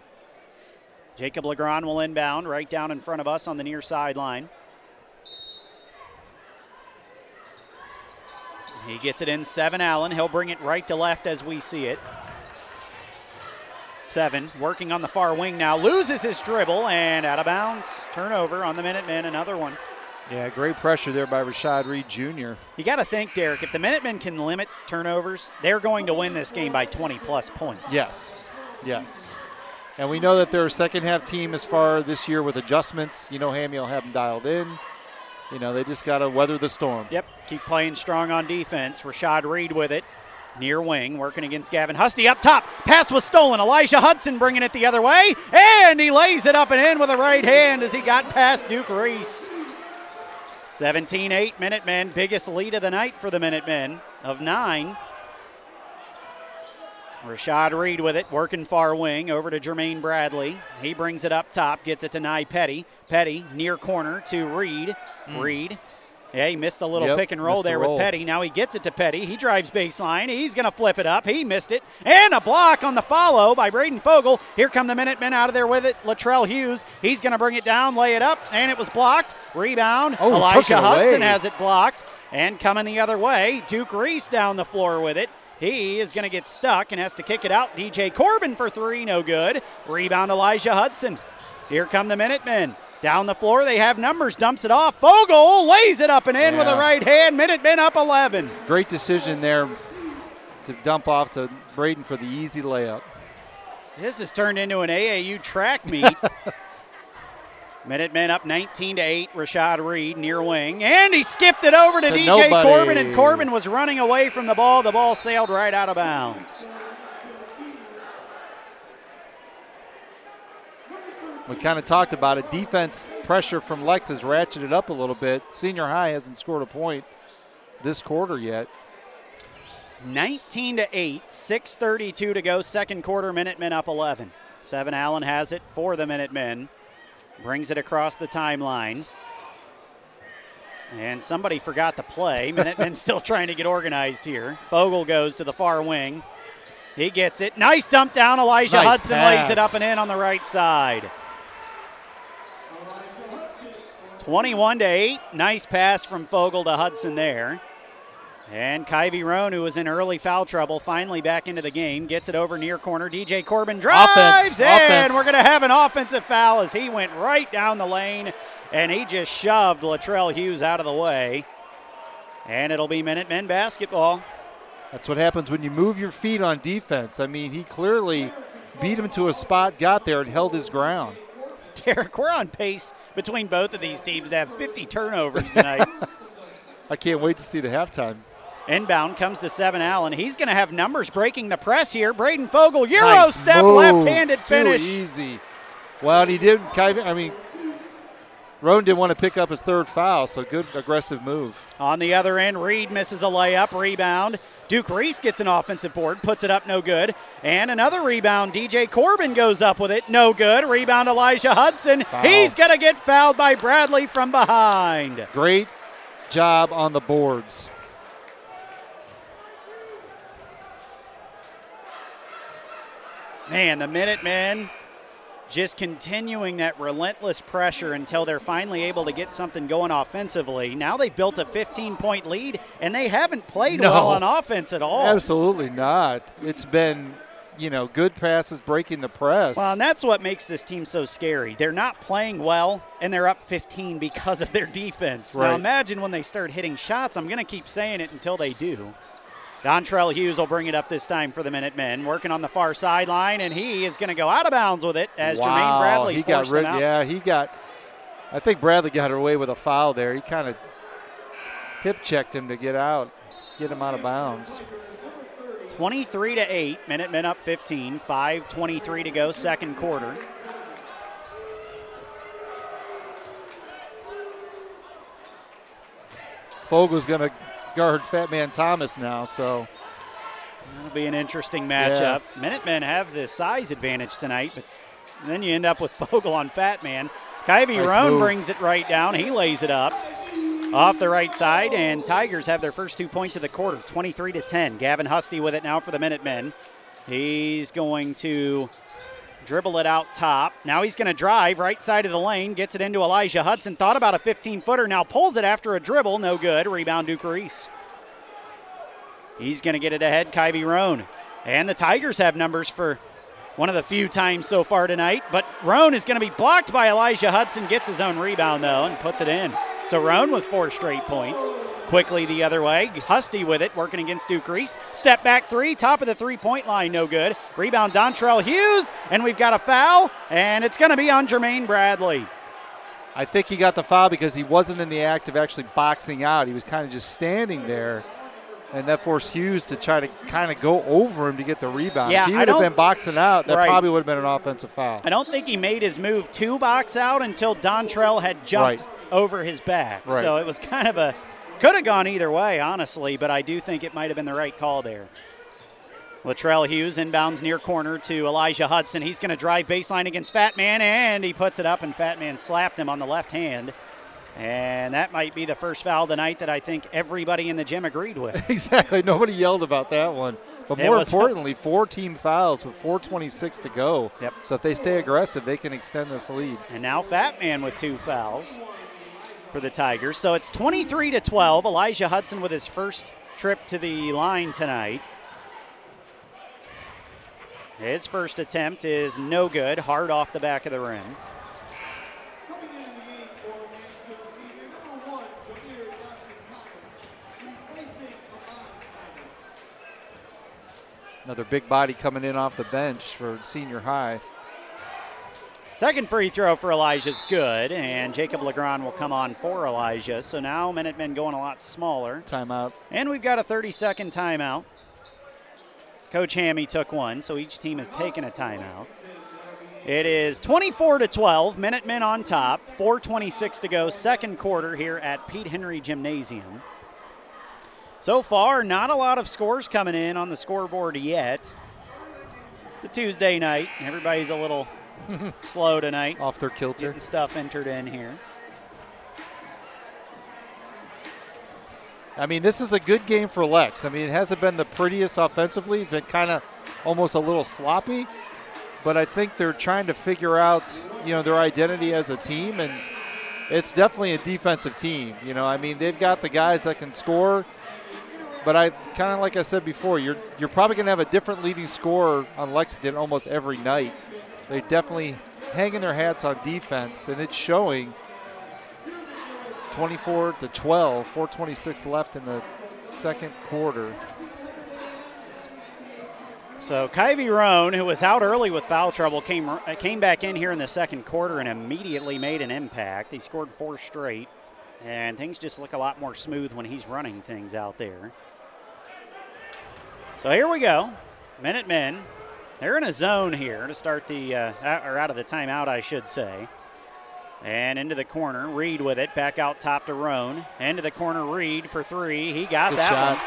Jacob Legrand will inbound right down in front of us on the near sideline. He gets it in seven Allen. He'll bring it right to left as we see it. Seven working on the far wing now. Loses his dribble and out of bounds. Turnover on the Minutemen. Another one.
Yeah, great pressure there by Rashad Reed Jr.
You got to think, Derek, if the Minutemen can limit turnovers, they're going to win this game by 20 plus points.
Yes, yes. And we know that they're a second half team as far this year with adjustments. You know, Hammy will have them dialed in. You know, they just got to weather the storm.
Yep, keep playing strong on defense. Rashad Reed with it. Near wing, working against Gavin Husty up top. Pass was stolen. Elijah Hudson bringing it the other way. And he lays it up and in with a right hand as he got past Duke Reese. 17 8 Minutemen. Biggest lead of the night for the Minutemen of nine. Rashad Reed with it, working far wing over to Jermaine Bradley. He brings it up top, gets it to Nye Petty. Petty near corner to Reed. Mm. Reed. Yeah, he missed the little
yep,
pick and roll there
the
with
roll.
Petty. Now he gets it to Petty. He drives baseline. He's going to flip it up. He missed it. And a block on the follow by Braden Fogel. Here come the Minutemen out of there with it. Latrell Hughes. He's going to bring it down, lay it up, and it was blocked. Rebound.
Oh,
Elijah Hudson
away.
has it blocked. And coming the other way, Duke Reese down the floor with it. He is going to get stuck and has to kick it out. DJ Corbin for three, no good. Rebound Elijah Hudson. Here come the Minutemen. Down the floor, they have numbers, dumps it off. Fogel lays it up and in
Yeah.
with a right hand. Minutemen up 11.
Great decision there to dump off to Braden for the easy layup.
This has turned into an AAU track meet. Minutemen up 19 to 8. Rashad Reed near wing. And he skipped it over to,
To
DJ
nobody.
Corbin, and Corbin was running away from the ball. The ball sailed right out of bounds.
We kind of talked about it. Defense pressure from Lex has ratcheted up a little bit. Senior high hasn't scored a point this quarter yet.
19 to 8, 6:32 to go. Second quarter, Minutemen up 11. Seven Allen has it for the Minutemen. Brings it across the timeline. And somebody forgot the play. Minutemen still trying to get organized here. Fogel goes to the far wing. He gets it. Nice dump down. Elijah
Nice
Hudson lays it up and in on the right side. 21 to 8. Nice pass from Fogel to Hudson there. And Kyvie Roan, who was in early foul trouble, finally back into the game, gets it over near corner. DJ Corbin drives
Offense,
in.
offense.
We're going to have an offensive foul as he went right down the lane and he just shoved Latrell Hughes out of the way. And it'll be minute men basketball.
That's what happens when you move your feet on defense. I mean, he clearly beat him to a spot, got there, and held his ground.
Derek, we're on pace between both of these teams to have 50 turnovers tonight.
I can't wait to see the halftime.
Inbound comes to Seven Allen. He's going to have numbers breaking the press here. Braden Fogel, Euro
Nice
step,
move.
left-handed
Too
finish.
easy. Well, he didn't. I mean, Roan didn't want to pick up his third foul, so good aggressive move.
On the other end, Reed misses a layup, rebound. Duke Reese gets an offensive board, puts it up, no good. And another rebound. DJ Corbin goes up with it, no good. Rebound Elijah Hudson.
Foul.
He's going to get fouled by Bradley from behind.
Great job on the boards.
Man, the Minutemen just continuing that relentless pressure until they're finally able to get something going offensively. Now they've built a 15 point lead, and they haven't played
No.
well on offense at all.
Absolutely not. It's been, you know, good passes breaking the press.
Well, and that's what makes this team so scary. They're not playing well, and they're up 15 because of their defense. Now, imagine when they start hitting shots. I'm going to keep saying it until they do. Dontrell Hughes will bring it up this time for the Minutemen, working on the far sideline, and he is going to go out of bounds with it as
wow,
Jermaine Bradley
he got rid. Yeah, he got. I think Bradley got away with a foul there. He kind of hip checked him to get out, get him out of bounds.
23 to 8, Minutemen up 15, 5:23 to go, second quarter.
Fogel's going to guard Fat Man Thomas now, so
It'll be an interesting matchup. Minutemen have the size advantage tonight, but then you end up with Fogel on Fat Man. Kyvie
Nice
Roan
move.
brings it right down. He lays it up off the right side, and Tigers have their first two points of the quarter, 23 to 10. Gavin Husty with it now for the Minutemen. He's going to dribble it out top. Now he's going to drive right side of the lane, gets it into Elijah Hudson. Thought about a 15 footer, now pulls it after a dribble. No good. Rebound, Duke Reese. He's going to get it ahead, Kyvie Roan. And the Tigers have numbers for one of the few times so far tonight. But Roan is going to be blocked by Elijah Hudson, gets his own rebound, though, and puts it in. So Roan with four straight points. Quickly the other way. Husty with it, working against Duke Reese. Step back three, top of the three point line, no good. Rebound, Dontrell Hughes, and we've got a foul, and it's going to be on Jermaine Bradley.
I think he got the foul because he wasn't in the act of actually boxing out. He was kind of just standing there, and that forced Hughes to try to kind of go over him to get the rebound.
Yeah,
if he would have been boxing out, that
Right.
probably would have been an offensive foul.
I don't think he made his move to box out until Dontrell had jumped
Right.
over his back.
Right.
So it was kind of a could have gone either way, honestly, but I do think it might have been the right call there. Latrell Hughes inbounds near corner to Elijah Hudson. He's going to drive baseline against Fat Man, and he puts it up, and Fat Man slapped him on the left hand. And that might be the first foul tonight that I think everybody in the gym agreed with.
exactly. Nobody yelled about that one. But more importantly, four team fouls with 4:26 to go.
Yep.
So if they stay aggressive, they can extend this lead.
And now Fat Man with two fouls for the Tigers. So it's 23 to 12. Elijah Hudson with his first trip to the line tonight. His first attempt is no good, hard off the back of the rim.
Another big body coming in off the bench for senior high.
Second free throw for Elijah's good, and Jacob Legrand will come on for Elijah. So now Minutemen going a lot smaller.
Timeout.
And we've got a 30 second timeout. Coach Hammy took one, so each team has taken a timeout. It is 24 to 12, Minutemen on top, 426 to go, second quarter here at Pete Henry Gymnasium. So far, not a lot of scores coming in on the scoreboard yet. It's a Tuesday night. Everybody's a little slow tonight.
Off their kilter.
Getting stuff entered in here.
I mean, this is a good game for Lex. I mean, it hasn't been the prettiest offensively. It's been kind of almost a little sloppy, but I think they're trying to figure out, you know, their identity as a team, and it's definitely a defensive team. You know, I mean, they've got the guys that can score, but I kind of like I said before, you're you're probably going to have a different leading scorer on Lexington almost every night. They definitely hanging their hats on defense, and it's showing. 24 to 12, 426 left in the second quarter.
So Kyvie Roan, who was out early with foul trouble, came came back in here in the second quarter and immediately made an impact. He scored four straight, and things just look a lot more smooth when he's running things out there. So here we go, Minutemen. They're in a zone here to start the uh, or out of the timeout, I should say. And into the corner, Reed with it, back out top to Roan. Into the corner, Reed for three. He got
Good
that
shot.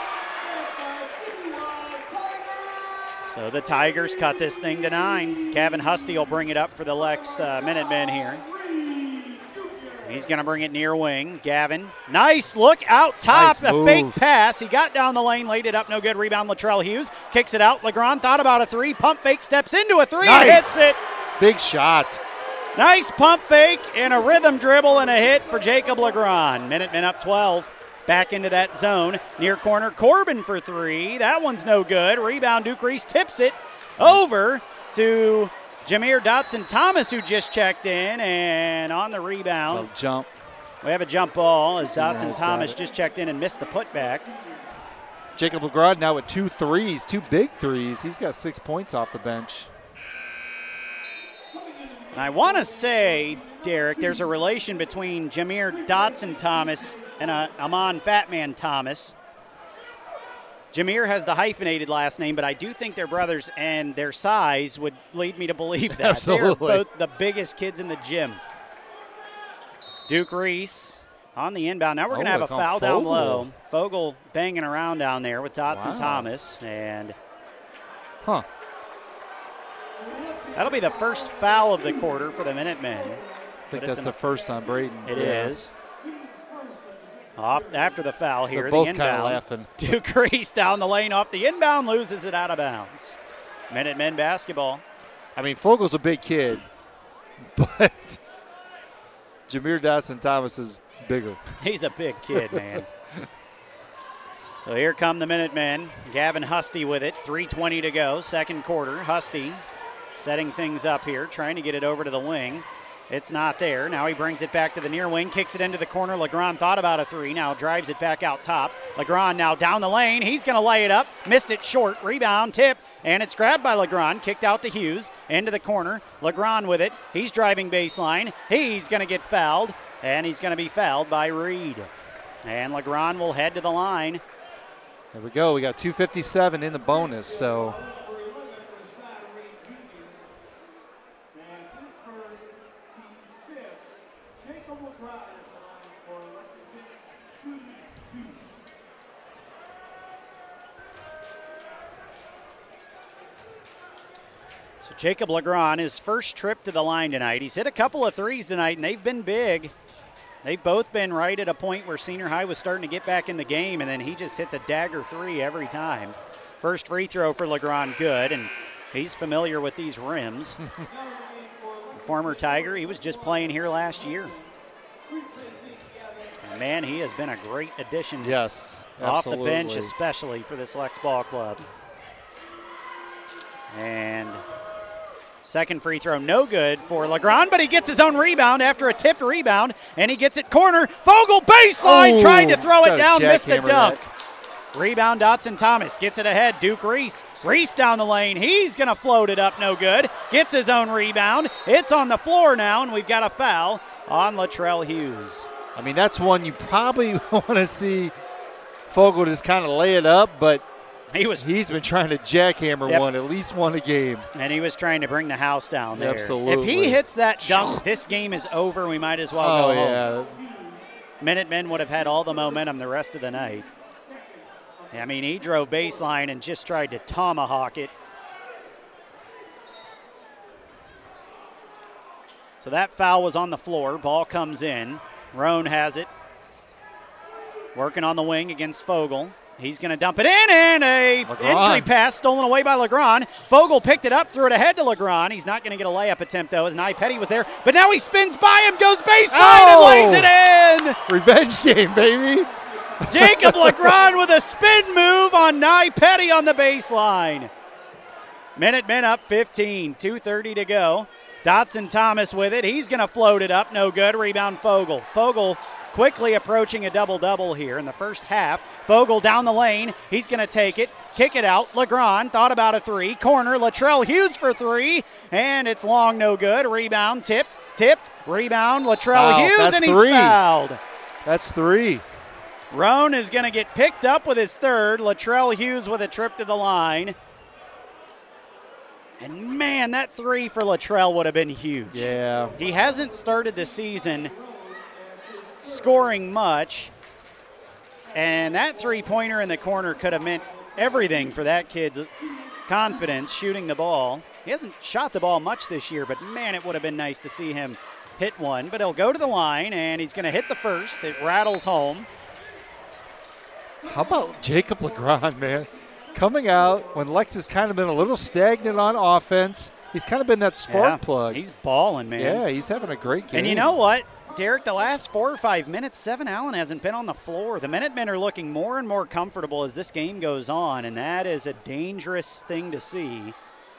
one. So the Tigers cut this thing to nine. Kevin Husty will bring it up for the Lex uh, Minutemen here. He's going to bring it near wing. Gavin, nice look out top.
Nice
a fake pass. He got down the lane, laid it up, no good. Rebound. Latrell Hughes kicks it out. Legrand thought about a three. Pump fake, steps into a three,
Nice.
hits it.
Big shot.
Nice pump fake and a rhythm dribble and a hit for Jacob Legrand. Minute Minutemen up 12. Back into that zone. Near corner, Corbin for three. That one's no good. Rebound, Duke Reese tips it over to Jameer Dotson Thomas, who just checked in. And on the rebound,
Oh, jump.
we have a jump ball as Dotson Thomas just checked in and missed the putback.
Jacob Legrand now with two threes, two big threes. He's got six points off the bench.
And I want to say, Derek, there's a relation between Jameer Dotson Thomas and uh, Amon Fatman Thomas. Jameer has the hyphenated last name, but I do think they're brothers, and their size would lead me to believe that.
Absolutely.
They're both the biggest kids in the gym. Duke Reese on the inbound. Now we're going to
Oh,
have a foul down low. Fogel banging around down there with Dotson
Wow.
Thomas, and
Huh.
that'll be the first foul of the quarter for the Minutemen.
I think that's the first on Braden.
It is
Yeah.
Off after the foul here.
They're
the
both kind
inbound.
laughing.
Duke Reese down the lane off the inbound, loses it out of bounds. Minutemen basketball.
I mean, Fogel's a big kid, but Jameer Dotson Thomas is bigger.
He's a big kid, man. so here come the Minutemen. Gavin Husty with it. 3.20 to go, second quarter. Husty setting things up here, trying to get it over to the wing. It's not there. Now he brings it back to the near wing, kicks it into the corner. Legrand thought about a three, now drives it back out top. Legrand now down the lane. He's going to lay it up. Missed it short. Rebound, tip, and it's grabbed by Legrand. Kicked out to Hughes. Into the corner. Legrand with it. He's driving baseline. He's going to get fouled, and he's going to be fouled by Reed. And Legrand will head to the line.
There we go. We got 257 in the bonus, so
Jacob Legrand, his first trip to the line tonight. He's hit a couple of threes tonight, and they've been big. They've both been right at a point where Senior High was starting to get back in the game, and then he just hits a dagger three every time. First free throw for Legrand, good, and he's familiar with these rims. Former Tiger, he was just playing here last year. And man, he has been a great addition
yes,
off the bench, especially for this Lex Ball Club. And second free throw, no good for Legrand, but he gets his own rebound after a tipped rebound, and he gets it corner. Fogel baseline,
Oh,
trying to throw it down, missed the dunk.
that.
Rebound, Dotson Thomas gets it ahead. Duke Reese. Reese down the lane. He's going to float it up, no good. Gets his own rebound. It's on the floor now, and we've got a foul on Latrell Hughes.
I mean, that's one you probably want to see Fogel just kind of lay it up, but
He was
he's been trying to jackhammer
Yep.
one, at least one a game.
And he was trying to bring the house down there.
Absolutely.
If he hits that dunk, this game is over. We might as well
Oh,
go home.
yeah.
Minutemen would have had all the momentum the rest of the night. I mean, he drove baseline and just tried to tomahawk it. So that foul was on the floor. Ball comes in. Roan has it. Working on the wing against Fogel. He's going to dump it in, and a
Legrand.
entry pass stolen away by Legrand. Fogel picked it up, threw it ahead to Legrand. He's not going to get a layup attempt though, as Nye Petty was there. But now he spins by him, goes baseline,
Oh!
and lays it in.
Revenge game, baby.
Jacob Legrand with a spin move on Nye Petty on the baseline. Minute men up 15, 2.30 to go. Dotson Thomas with it. He's going to float it up. No good. Rebound Fogel. Fogel quickly approaching a double double here in the first half. Fogel down the lane. He's going to take it, kick it out. Legrand thought about a three. Corner. Latrell Hughes for three. And it's long. No good. Rebound tipped, tipped. Rebound. Latrell
Wow,
Hughes, and he's
three.
fouled.
That's three.
Roan is going to get picked up with his third. Latrell Hughes with a trip to the line. And man, that three for Latrell would have been huge.
Yeah.
He hasn't started the season scoring much, and that three pointer in the corner could have meant everything for that kid's confidence shooting the ball. He hasn't shot the ball much this year, but man, it would have been nice to see him hit one, but he'll go to the line and he's going to hit the first. It rattles home.
How about Jacob Legrand, man? Coming out when Lex has kind of been a little stagnant on offense. He's kind of been that spark
Yeah,
plug.
He's balling, man.
yeah, he's having a great game.
And you know what, Derek? The last four or five minutes, Seven Allen hasn't been on the floor. The Minutemen are looking more and more comfortable as this game goes on, and that is a dangerous thing to see.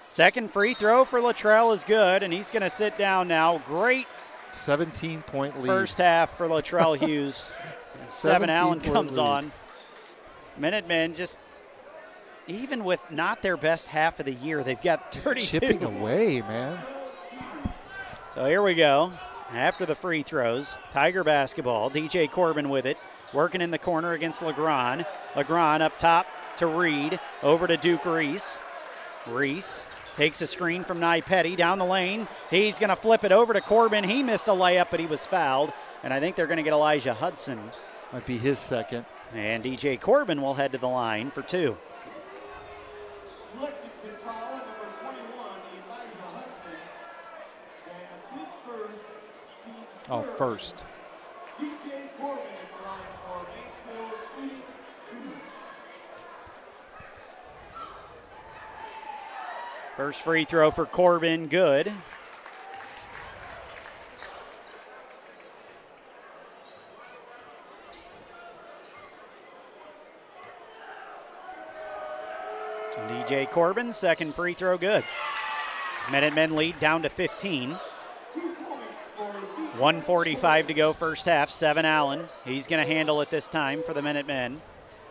Second free throw for Latrell is good, and he's going to sit down now. Great
17 point lead.
first half for Latrell Hughes. Seven Allen comes
lead.
on. Minutemen just, even with not their best half of the year, they've got 32.
Just chipping away, man.
So here we go. After the free throws, Tiger basketball. DJ Corbin with it, working in the corner against Legrand. Legrand up top to Reed, over to Duke Reese. Reese takes a screen from Nye Petty down the lane. He's going to flip it over to Corbin. He missed a layup, but he was fouled. And I think they're going to get Elijah Hudson.
Might be his second.
And DJ Corbin will head to the line for two.
Oh,
shooting two.
First free throw for Corbin, good. DJ Corbin, second free throw, good. Minutemen lead down to 15. 145 to go, first half. Seven Allen. He's going to handle it this time for the Minutemen.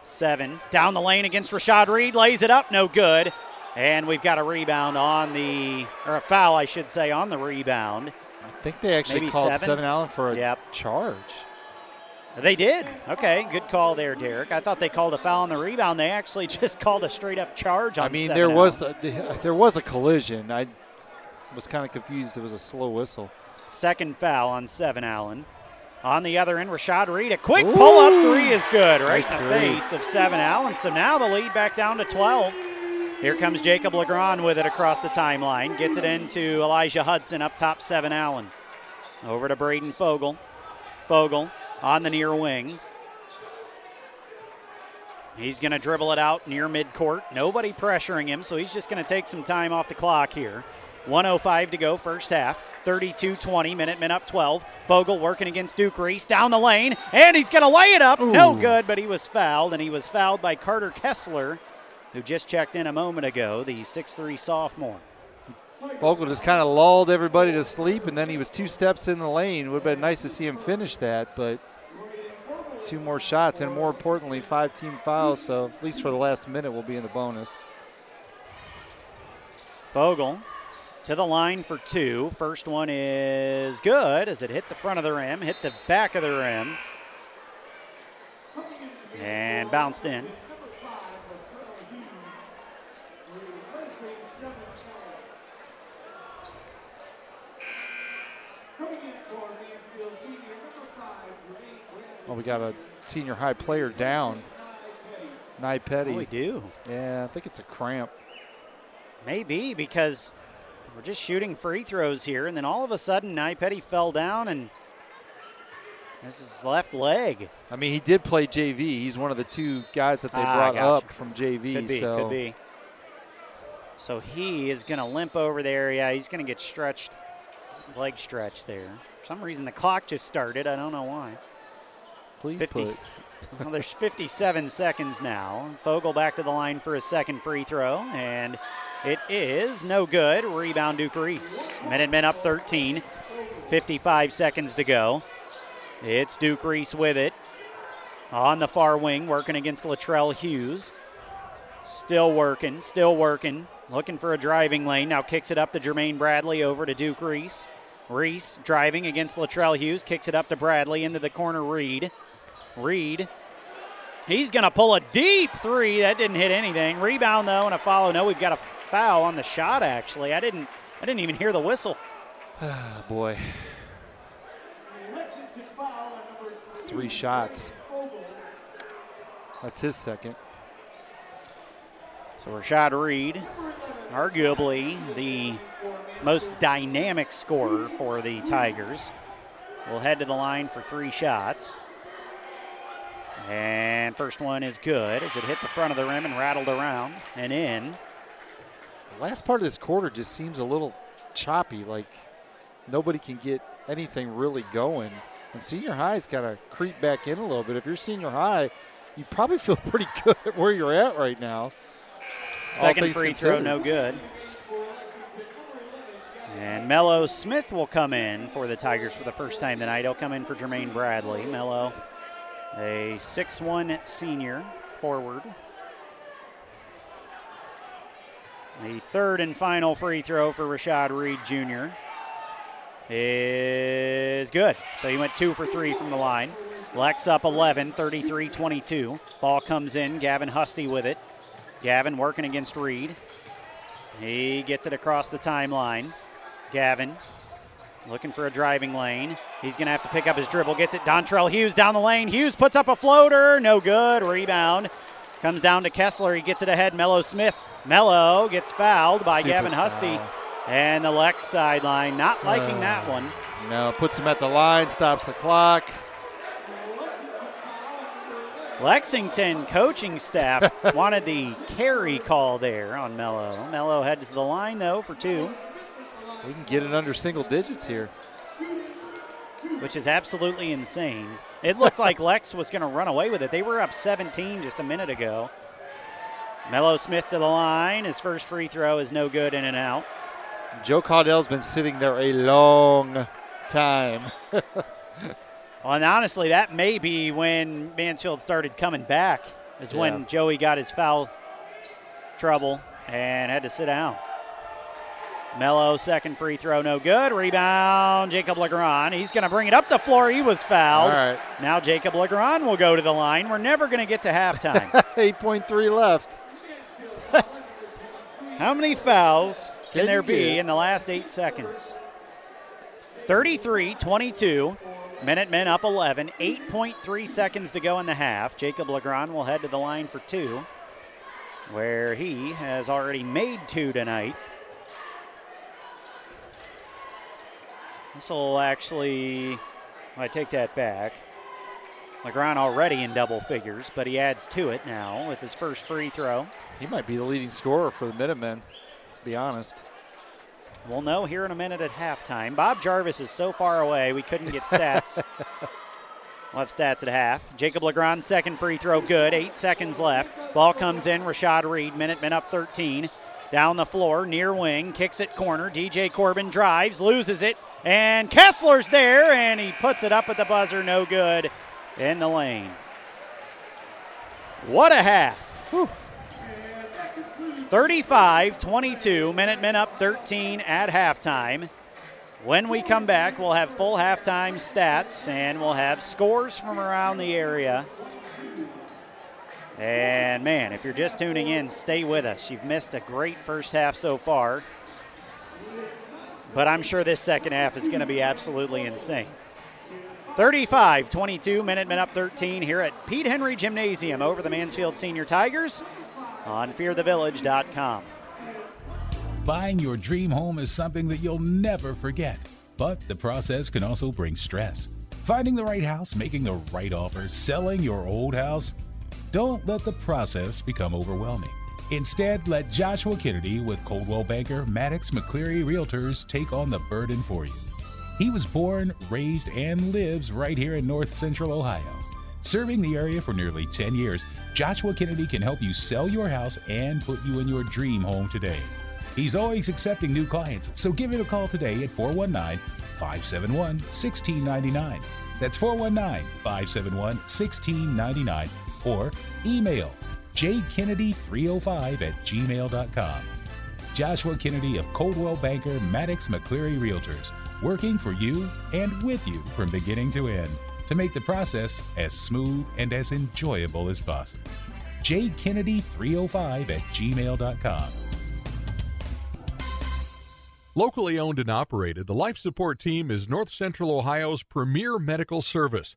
Seven. Down the lane against Rashad Reed. Lays it up. No good. And we've got a rebound on the, or a foul, I should say, on the rebound.
I think they actually
Maybe
called
seven?
Seven Allen for a
Yep.
charge.
They did. Okay, good call there, Derek. I thought they called a foul on the rebound. They actually just called a straight up charge on
I mean,
Seven
there
Allen.
was a, there was a collision. I was kind of confused. It was a slow whistle.
Second foul on Seven Allen. On the other end, Rashad Reed. A quick pull up three is good, right
Nice
in the
three.
face of Seven Allen. So now the lead back down to 12. Here comes Jacob Legrand with it across the timeline. Gets it into Elijah Hudson up top, Seven Allen. Over to Braden Fogel. Fogel on the near wing. He's going to dribble it out near midcourt. Nobody pressuring him, so he's just going to take some time off the clock here. 105 to go, first half. 32 20, Minutemen up 12. Fogel working against Duke Reese down the lane, and he's going to lay it up. No good, but he was fouled, and he was fouled by Carter Kessler, who just checked in a moment ago, the 6'3 sophomore.
Fogel just kind of lulled everybody to sleep, and then he was two steps in the lane. Would have been nice to see him finish that, but two more shots, and more importantly, five team fouls. So at least for the last minute, we'll be in the bonus.
Fogel to the line for two. First one is good as it hit the front of the rim, hit the back of the rim, and bounced in.
Coming in for Mansfield senior, number five, Jermaine Bradley.
Well, we got a senior high player down. Nye Petty.
Oh, we do.
Yeah, I think it's a cramp.
Maybe because we're just shooting free throws here, and then all of a sudden, Petty fell down, and this is his left leg.
I mean, he did play JV. He's one of the two guys that they
Ah,
brought
gotcha.
up from JV.
Could be,
so
could be. So he is going to limp over there. Yeah, he's going to get stretched, leg stretch there. For some reason, the clock just started. I don't know why.
please
50.
put.
well, there's 57 seconds now. Fogel back to the line for a second free throw, and it is no good. Rebound Duke Reese. Minutemen up 13. 55 seconds to go. It's Duke Reese with it. On the far wing, working against Latrell Hughes. Still working, still working. Looking for a driving lane. Now kicks it up to Jermaine Bradley over to Duke Reese. Reese driving against Latrell Hughes. Kicks it up to Bradley into the corner. Reed. Reed. He's going to pull a deep three. That didn't hit anything. Rebound though, and a follow. No, we've got a foul on the shot. Actually, I didn't. I didn't even hear the whistle.
Ah, boy,
Lexington foul at number
it's three shots. That's his second.
So Rashad Reed, arguably the most dynamic scorer for the Tigers, will head to the line for three shots. And first one is good as it hit the front of the rim and rattled around and in.
Last part of this quarter just seems a little choppy, like nobody can get anything really going. And senior high's got to creep back in a little bit. If you're senior high, you probably feel pretty good at where you're at right now.
Second free throw, no good. And Mello Smith will come in for the Tigers for the first time tonight. He'll come in for Jermaine Bradley. Mello, a six-one senior forward. The third and final free throw for Rashad Reed Jr. is good. So he went two for three from the line. Lex up 11, 33 22. Ball comes in. Gavin Husty with it. Gavin working against Reed. He gets it across the timeline. Gavin looking for a driving lane. He's going to have to pick up his dribble. Gets it. Dontrell Hughes down the lane. Hughes puts up a floater. No good. Rebound. Comes down to Kessler. He gets it ahead. Mello Smith. Mello gets fouled by
Stupid
Gavin Husty.
foul.
And the Lex sideline not liking uh, that one.
No, puts him at the line, stops the clock.
Lexington coaching staff wanted the carry call there on Mello. Mello heads to the line though for two,
We can get it under single digits here.
which is absolutely insane. It looked like Lex was going to run away with it. They were up 17 just a minute ago. Mello Smith to the line. His first free throw is no good in and out.
Joe Caudell's been sitting there a long time.
Well, and honestly, that may be when Mansfield started coming back, is when Joey got his foul trouble and had to sit down. Mello, second free throw, no good. Rebound, Jacob Legrand. He's going to bring it up the floor. He was fouled.
All right.
Now Jacob Legrand will go to the line. We're never going to get to halftime.
8.3 left.
How many fouls can,
Can
there be in the last eight seconds? 33 22. Minutemen up 11. 8.3 seconds to go in the half. Jacob Legrand will head to the line for two, where he has already made two tonight. This will actually, I take that back. Legrand already in double figures, but he adds to it now with his first free throw.
He might be the leading scorer for the Minutemen, to be honest.
We'll know here in a minute at halftime. Bob Jarvis is so far away, we couldn't get stats. we'll have stats at half. Jacob Legrand, second free throw, good. Eight seconds left. Ball comes in. Rashad Reed, Minutemen up 13. Down the floor, near wing, kicks it corner. DJ Corbin drives, loses it, and Kessler's there, and he puts it up at the buzzer, no good in the lane. What a half. 35 22. Minutemen up 13 at halftime. When we come back, we'll have full halftime stats and we'll have scores from around the area. And man, if you're just tuning in, stay with us. You've missed a great first half so far. But I'm sure this second half is going to be absolutely insane. 35 22, Minutemen up 13 here at Pete Henry Gymnasium over the Mansfield Senior Tigers on fearthevillage.com.
Buying your dream home is something that you'll never forget, but the process can also bring stress. Finding the right house, making the right offer, selling your old house. Don't let the process become overwhelming. Instead, let Joshua Kennedy with Coldwell Banker Maddox McCleary Realtors take on the burden for you. He was born, raised, and lives right here in North Central Ohio. Serving the area for nearly 10 years, Joshua Kennedy can help you sell your house and put you in your dream home today. He's always accepting new clients, so give him a call today at 419 571 1699. That's 419 571 1699 or email jkennedy305 at gmail.com. Joshua Kennedy of Coldwell Banker Maddox McCleary Realtors, working for you and with you from beginning to end to make the process as smooth and as enjoyable as possible. jkennedy305 at gmail.com.
Locally owned and operated, the Life Support Team is North Central Ohio's premier medical service,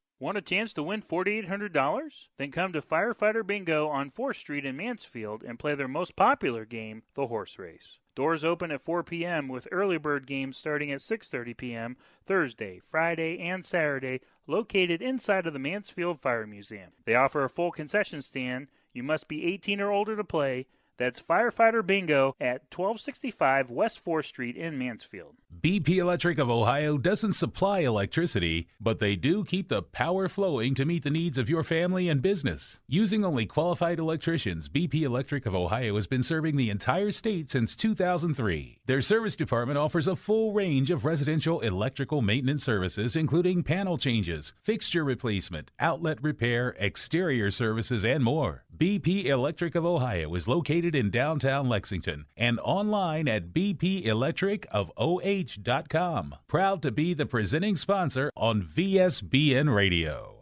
Want a chance to win $4,800? Then come to Firefighter Bingo on 4th Street in Mansfield and play their most popular game, the horse race. Doors open at 4 p.m. with early bird games starting at 6:30 p.m. Thursday, Friday, and Saturday, located inside of the Mansfield Fire Museum. They offer a full concession stand. You must be 18 or older to play. That's Firefighter Bingo at 1265 West 4th Street in Mansfield.
BP Electric of Ohio doesn't supply electricity, but they do keep the power flowing to meet the needs of your family and business. Using only qualified electricians, BP Electric of Ohio has been serving the entire state since 2003. Their service department offers a full range of residential electrical maintenance services, including panel changes, fixture replacement, outlet repair, exterior services, and more. BP Electric of Ohio is located in downtown Lexington and online at bpelectricofoh.com. Proud to be the presenting sponsor on VSBN Radio.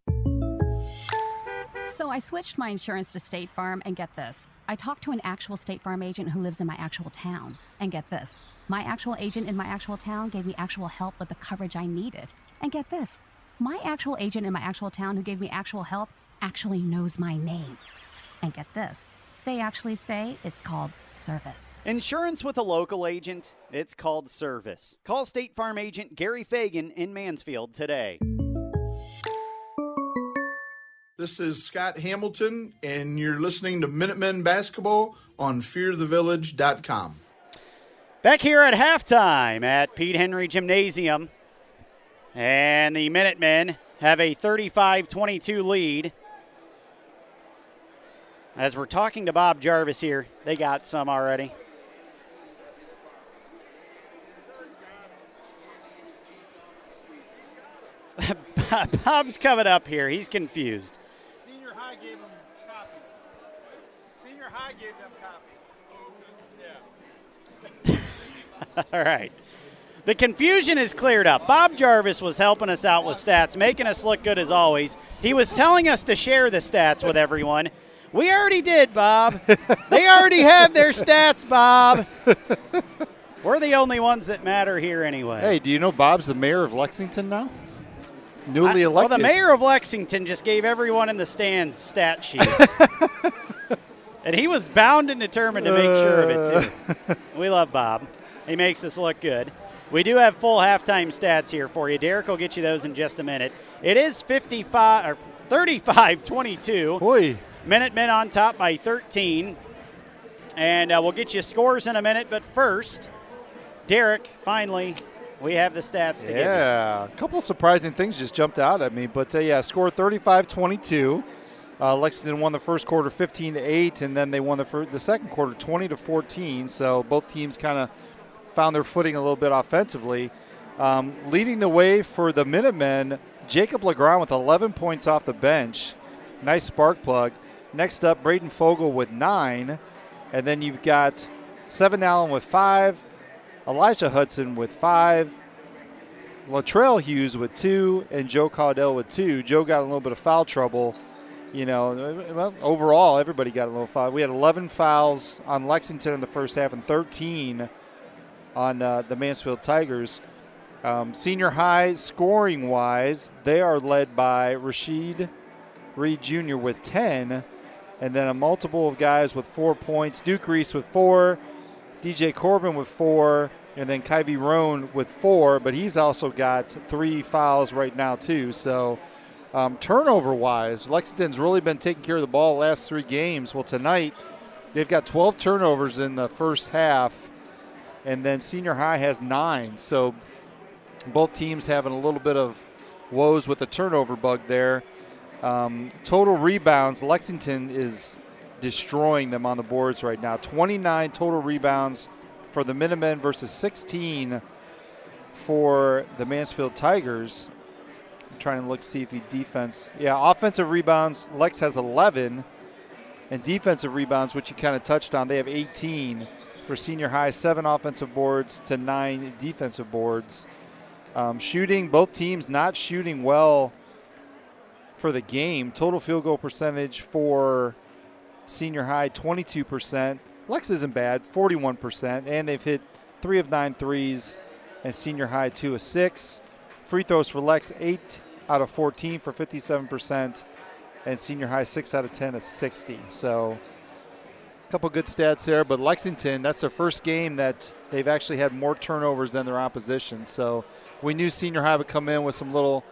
So I switched my insurance to State Farm, and get this. I talked to an actual State Farm agent who lives in my actual town. And get this. My actual agent in my actual town gave me actual help with the coverage I needed. And get this. My actual agent in my actual town who gave me actual help actually knows my name. And get this. They actually say it's called service.
Insurance with a local agent, it's called service. Call State Farm agent Gary Fagan in Mansfield today.
This is Scott Hamilton, and you're listening to Minutemen Basketball on FearTheVillage.com.
Back here at halftime at Pete Henry Gymnasium. And the Minutemen have a 35 22 lead. As we're talking to Bob Jarvis here, they got some already. Bob's coming up here. He's confused.
Senior high gave them copies. Senior high gave them copies. Yeah.
All right. The confusion is cleared up. Bob Jarvis was helping us out with stats, making us look good as always. He was telling us to share the stats with everyone. We already did, Bob. they already have their stats, Bob. We're the only ones that matter here anyway.
Hey, do you know Bob's the mayor of Lexington now? Newly
I-
elected.
Well, the mayor of Lexington just gave everyone in the stands stat sheets. and he was bound and determined to make sure of it, too. we love Bob. He makes us look good. We do have full halftime stats here for you. Derek will get you those in just a minute. It is 55 or 35 22.
Boy,
Minutemen on top by 13. And uh, we'll get you scores in a minute, but first, Derek, finally, we have the stats to.
Yeah, a couple surprising things just jumped out at me, but uh, yeah, score 35-22. Uh, Lexington won the first quarter 15 to 8, and then they won the the second quarter 20 to 14. So both teams kind of found their footing a little bit offensively. Um, leading the way for the Minutemen, Jacob Legrand with 11 points off the bench. Nice spark plug. Next up, Braden Fogel with nine, and then you've got Seven Allen with five, Elijah Hudson with five, Latrell Hughes with two, and Joe Caudell with two. Joe got a little bit of foul trouble. You know, well, overall, everybody got a little foul. We had 11 fouls on Lexington in the first half and 13 on uh, the Mansfield Tigers. Um, senior high scoring wise, they are led by Rashid Reed Jr. with 10, and then a multiple of guys with four points. Duke Reese with four, DJ Corbin with four, and then Kyvie Roan with four, but he's also got three fouls right now, too. So, um, turnover wise, Lexington's really been taking care of the ball the last three games. Well, tonight, they've got 12 turnovers in the first half, and then senior high has nine. So, both teams having a little bit of woes with the turnover bug there. Um, total rebounds, Lexington is destroying them on the boards right now. 29 total rebounds for the Minutemen versus 16 for the Mansfield Tigers. I'm trying to look see if he defense. Yeah, offensive rebounds. Lex has 11, and defensive rebounds, which you kind of touched on, they have 18 for senior high. Seven offensive boards to nine defensive boards. Um, shooting, both teams not shooting well for the game. Total field goal percentage for senior high 22%. Lex isn't bad, 41%, and they've hit three of nine threes, and senior high two of six. Free throws for Lex, eight out of 14 for 57%, and senior high six out of 10 is 60. So a couple good stats there, but Lexington, that's their first game that they've actually had more turnovers than their opposition. So we knew senior high would come in with some little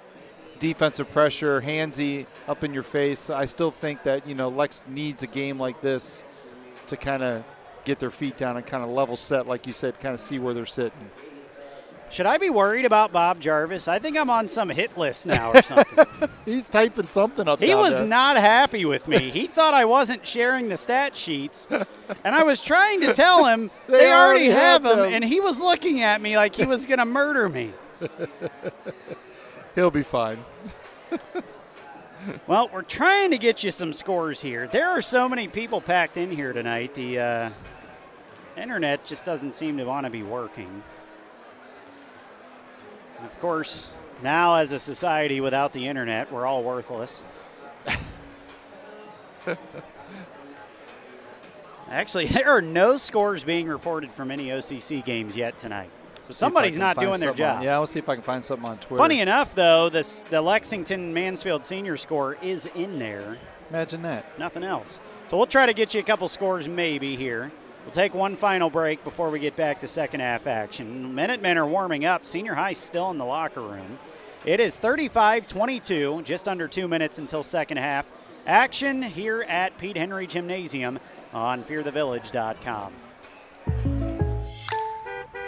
defensive pressure, handsy up in your face. I still think that, you know, Lex needs a game like this to kind of get their feet down and kind of level set, like you said, kind of see where they're sitting.
Should I be worried about Bob Jarvis? I think I'm on some hit list now or something.
He's typing something up
he was
there.
not happy with me. He thought I wasn't sharing the stat sheets, and I was trying to tell him they,
They
already,
already
have
have
them,
them.
and he was looking at me like he was going to murder me.
He'll be fine.
Well, we're trying to get you some scores here. There are so many people packed in here tonight. The uh, internet just doesn't seem to want to be working. And of course, now as a society without the internet, we're all worthless. Actually, there are no scores being reported from any OCC games yet tonight. So somebody's
See if I
not doing their
something on-
job.
yeah, I'll see if I can find something on Twitter.
Funny enough, though, this the Lexington Mansfield senior score is in there.
Imagine that.
Nothing else. So we'll try to get you a couple scores maybe here. We'll take one final break before we get back to second half action. Minutemen are warming up. Senior high still in the locker room. It is 35 22, just under two minutes until second half. Action here at Pete Henry Gymnasium on fearthevillage.com.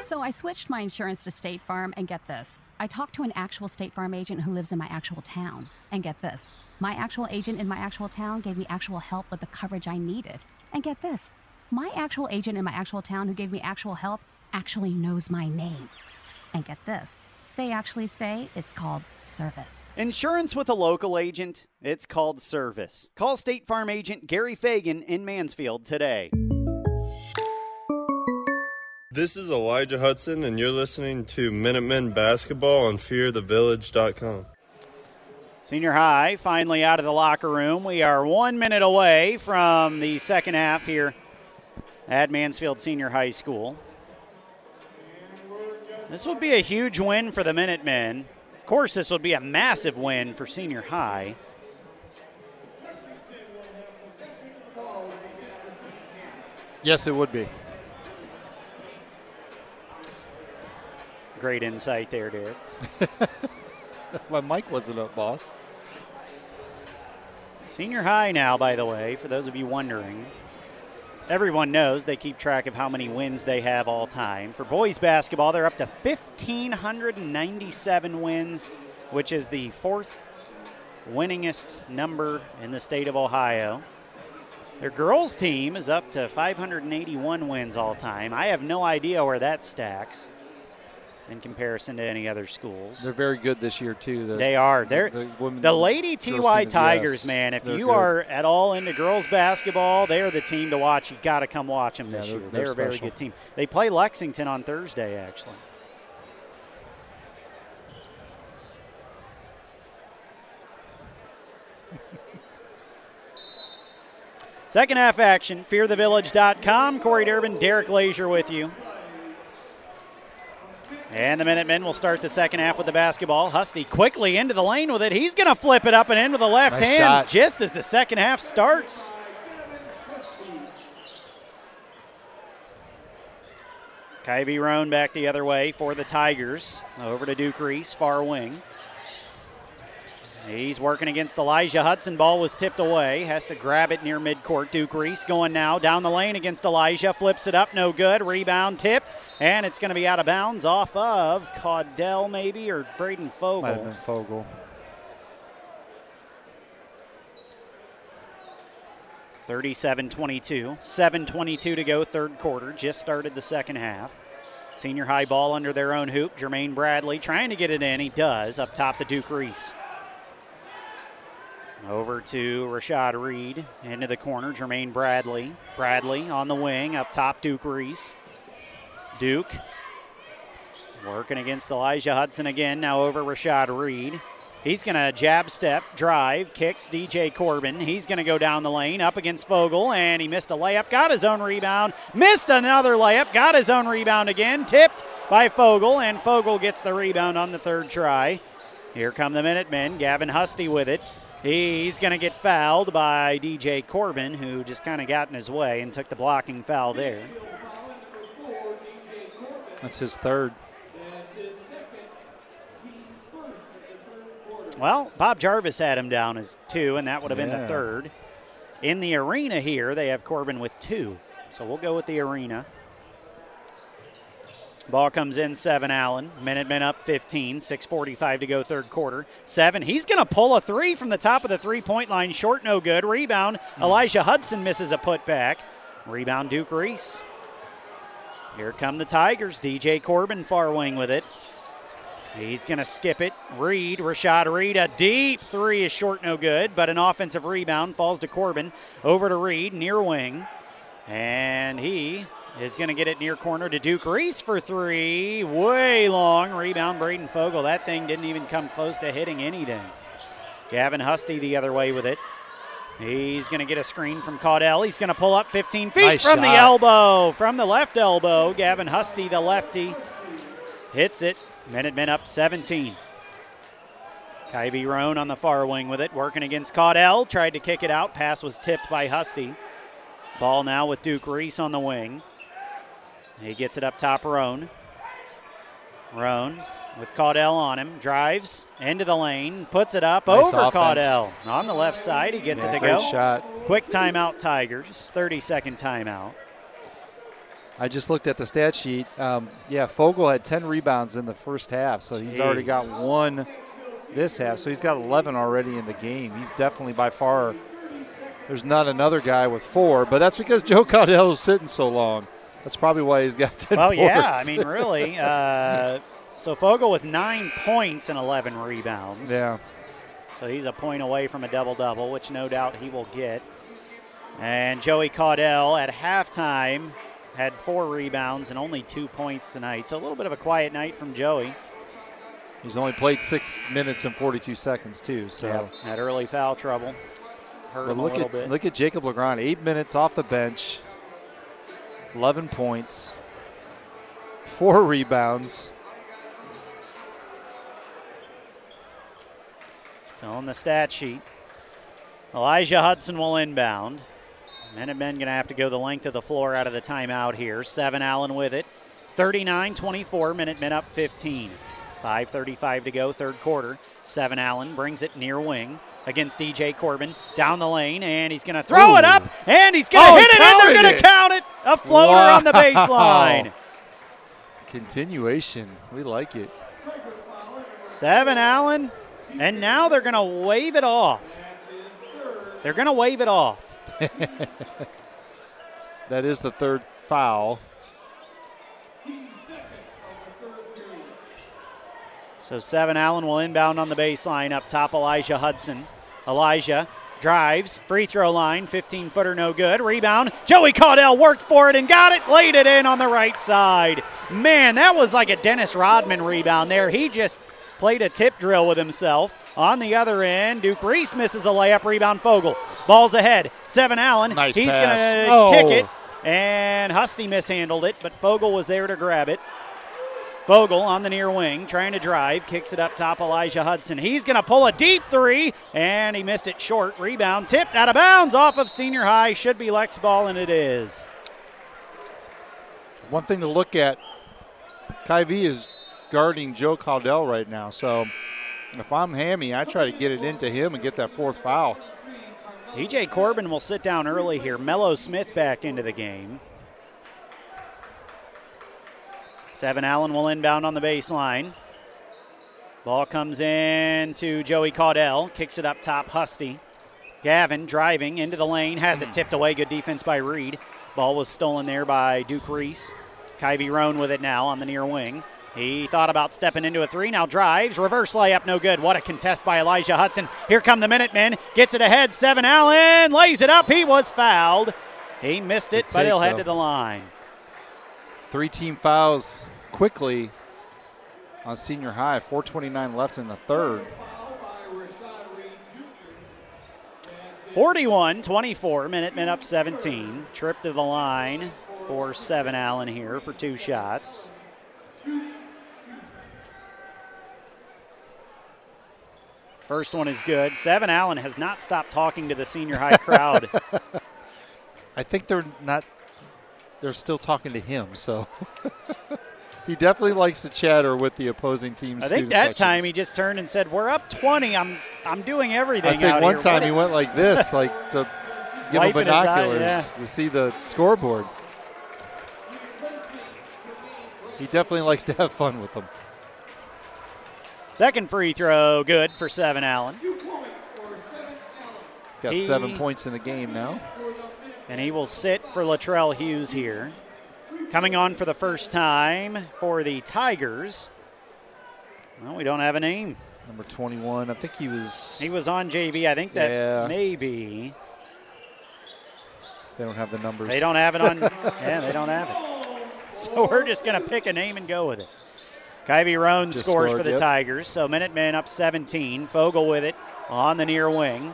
So I switched my insurance to State Farm, and get this. I talked to an actual State Farm agent who lives in my actual town. And get this. My actual agent in my actual town gave me actual help with the coverage I needed. And get this. My actual agent in my actual town who gave me actual help actually knows my name. And get this. They actually say it's called service.
Insurance with a local agent, it's called service. Call State Farm agent Gary Fagan in Mansfield today.
This is Elijah Hudson, and you're listening to Minutemen Basketball on FearTheVillage.com.
Senior high finally out of the locker room. We are one minute away from the second half here at Mansfield Senior High School. This would be a huge win for the Minutemen. Of course, this would be a massive win for Senior High.
Yes, it would be.
Great insight there, Derek.
My mic wasn't up, boss.
Senior high now, by the way, for those of you wondering. Everyone knows they keep track of how many wins they have all time. For boys basketball, they're up to 1,597 wins, which is the fourth winningest number in the state of Ohio. Their girls' team is up to 581 wins all time. I have no idea where that stacks in comparison to any other schools.
They're very good this year too. The,
They are. They're
the, women-
the Lady TY Tigers,
yes,
man. If you
good.
are at all into girls basketball, they are the team to watch. You got to come watch them this
Yeah, they're-
year.
they're
They're a very good team. They play Lexington on Thursday, actually. Second half action, fearthevillage.com. Corey Durbin, Derek Leisure with you. And the Minutemen will start the second half with the basketball. Husty quickly into the lane with it. He's going to flip it up and in with the left
Nice
hand
shot.
just as the second half starts. Kyvie Roan back the other way for the Tigers. Over to Duke Reese, far wing. He's working against Elijah Hudson. Ball was tipped away. Has to grab it near midcourt. Duke Reese going now down the lane against Elijah. Flips it up, no good. Rebound tipped, and it's going to be out of bounds off of Caudell maybe or Braden Fogel.
Might have been Fogel.
Thirty-seven twenty-two. 7.22 to go, third quarter. Just started the second half. Senior high ball under their own hoop. Jermaine Bradley trying to get it in. He does. Up top to Duke Reese. Over to Rashad Reed. Into the corner. Jermaine Bradley. Bradley on the wing. Up top, Duke Reese. Duke Working against Elijah Hudson again, now over Rashad Reed. He's going to jab step, drive, kicks DJ Corbin. He's going to go down the lane up against Fogel, and he missed a layup, got his own rebound, missed another layup, got his own rebound again, tipped by Fogel, and Fogel gets the rebound on the third try. Here come the Minutemen. Gavin Husty with it. He's going to get fouled by DJ Corbin, who just kind of got in his way and took the blocking foul there.
That's his third.
Well, Bob Jarvis had him down as two, and that would have been the third. In the arena here, they have Corbin with two. So we'll go with the arena. Ball comes in, seven Allen. Minutemen up 15, 6.45 to go, third quarter. Seven, he's going to pull a three from the top of the three point line. Short, no good. Rebound, hmm. Elijah Hudson misses a putback. Rebound, Duke Reese. Here come the Tigers. DJ Corbin, far wing with it. He's going to skip it. Reed, Rashad Reed, a deep three is short, no good, but an offensive rebound falls to Corbin. Over to Reed, near wing. And he is going to get it near corner to Duke Reese for three. Way long. Rebound, Braden Fogel. That thing didn't even come close to hitting anything. Gavin Husty the other way with it. He's going to get a screen from Caudell. He's going to pull up 15 feet
Nice
from the elbow. From the left elbow. Gavin Husty, the lefty, hits it. Minutemen up 17. Kyvie Roan on the far wing with it, working against Caudell. Tried to kick it out. Pass was tipped by Husty. Ball now with Duke Reese on the wing. He gets it up top, Roan. Roan with Caudell on him. Drives into the lane, puts it up
Nice
over
offense.
Caudell. On the left side, he gets
Yeah,
it to
great
go.
shot.
Quick timeout, Tigers. 30 second timeout.
I just looked at the stat sheet. Um, yeah, Fogel had 10 rebounds in the first half, so he's already got one this half. So he's got 11 already in the game. He's definitely by far. There's not another guy with four, but that's because Joe Caudell was sitting so long. That's probably why he's got 10
Well, yeah, I mean, really. Uh, so Fogel with nine points and 11 rebounds.
yeah.
So he's a point away from a double double, which no doubt he will get. And Joey Caudell at halftime had four rebounds and only two points tonight. So a little bit of a quiet night from Joey.
He's only played six minutes and 42 seconds, too. So.
Had early foul trouble. Hurt
But
him a
look
little
at
bit.
look at Jacob Legrand, eight minutes off the bench, eleven points, four rebounds.
Filling the stat sheet. Elijah Hudson will inbound. Minutemen going to have to go the length of the floor out of the timeout here. Seven Allen with it. 39 24, Minutemen up 15. 5.35 to go, third quarter. Seven Allen brings it near wing against DJ Corbin down the lane, and he's going to throw it up, and he's going to
Oh,
hit it, and they're going to count it. A floater on the baseline.
Continuation, we like it.
Seven Allen, and now they're going to wave it off. They're going to wave it off.
That is the third foul.
So seven Allen will inbound on the baseline up top. Elijah Hudson. Elijah drives free throw line, 15 footer, no good. Rebound. Joey Caudell worked for it and got it. Laid it in on the right side. Man, that was like a Dennis Rodman rebound there. He just played a tip drill with himself. On the other end, Duke Reese misses a layup. Rebound Fogel. Ball's ahead. Seven Allen.
Nice
He's gonna
Oh.
kick it. And Husty mishandled it, but Fogel was there to grab it. Fogel on the near wing, trying to drive, kicks it up top. Elijah Hudson. He's going to pull a deep three, and he missed it short. Rebound tipped out of bounds off of senior high. Should be Lex ball, and it is.
One thing to look at, Kyvie is guarding Joe Caudell right now. So if I'm Hammy, I try to get it into him and get that fourth foul.
DJ Corbin will sit down early here. Mello Smith back into the game. Seven Allen will inbound on the baseline. Ball comes in to Joey Caudell. Kicks it up top, Husty. Gavin driving into the lane, has it tipped away. Good defense by Reed. Ball was stolen there by Duke Reese. Kyvie Roan with it now on the near wing. He thought about stepping into a three, now drives. Reverse layup, no good. What a contest by Elijah Hudson. Here come the Minutemen. Gets it ahead. Seven Allen lays it up. He was fouled. He missed it,
Good
but he'll
take,
head
though.
to the line.
Three team fouls quickly on senior high. 4:29 left in the third.
41 24, Minutemen up 17. Trip to the line for Seven Allen here for two shots. First one is good. Seven Allen has not stopped talking to the senior high crowd.
I think they're not. They're still talking to him, so he definitely likes to chatter with the opposing team's.
I think
student
that time he just turned and said, "We're up 20. I'm I'm doing everything."
I think
out
one
here.
time
What
he went like this, like to give him
Wiping his eye,
binoculars
yeah.
to see the scoreboard. He definitely likes to have fun with them.
Second free throw, good for Seven Allen.
He's got
He-
seven points in the game now.
And he will sit for Latrell Hughes here. Coming on for the first time for the Tigers. Well, we don't have a name.
Number 21. I think he was.
He was on JV. I think that
Yeah.
maybe
They don't have the numbers.
they don't have it on. yeah, they don't have it. So we're just going to pick a name and go with it. Kyvie Roan
Just
scores
scored,
for the
yep.
Tigers. So Minutemen up 17. Fogel with it on the near wing.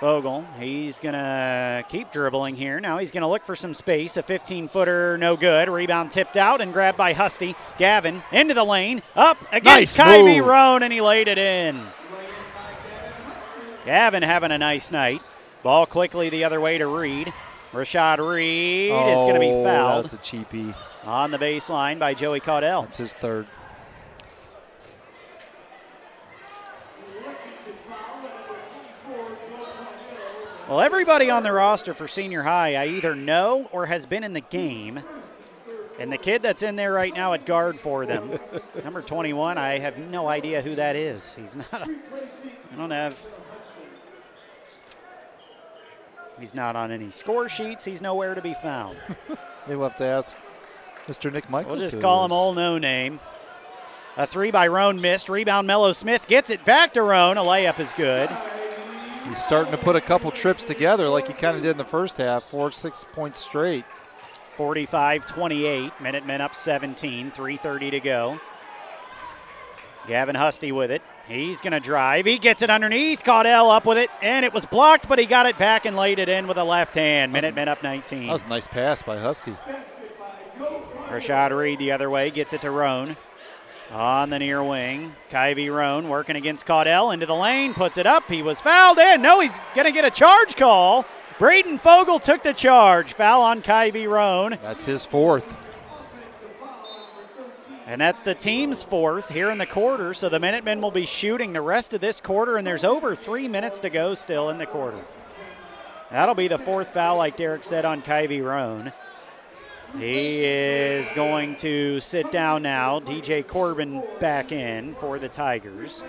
Fogel, he's going to keep dribbling here. Now he's going to look for some space. A 15 footer, no good. Rebound tipped out and grabbed by Husty. Gavin into the lane. Up against
Nice
Kyvie
move.
Roan, and he laid it in. Gavin having a nice night. Ball quickly the other way to Reed. Rashad Reed is going to be
Oh,
fouled
That's a cheapie.
on the baseline by Joey Caudell.
That's his third.
Well, everybody on the roster for senior high, I either know or has been in the game. And the kid that's in there right now at guard for them, number 21, I have no idea who that is. He's not. A, I don't have. He's not on any score sheets. He's nowhere to be found.
Maybe we'll have to ask Mr. Nick Michaels.
We'll just
who
call
it
him
is.
old no name. A three by Roan missed. Rebound Mello Smith gets it back to Roan. A layup is good.
He's starting to put a couple trips together like he kind of did in the first half, four, six points straight.
45 28. Minutemen up 17. 3.30 to go. Gavin Husty with it. He's going to drive. He gets it underneath. Caudell up with it, and it was blocked, but he got it back and laid it in with a left hand. Minutemen up 19.
That was a nice pass by Husty.
Rashad Reed the other way gets it to Roan. On the near wing, Kyvie Roan working against Caudell into the lane, puts it up. He was fouled in. No, he's going to get a charge call. Braden Fogel took the charge. Foul on Kyvie Roan.
That's his fourth.
And that's the team's fourth here in the quarter. So the Minutemen will be shooting the rest of this quarter, and there's over three minutes to go still in the quarter. That'll be the fourth foul, like Derek said, on Kyvie Roan. He is going to sit down now. DJ Corbin back in for the Tigers.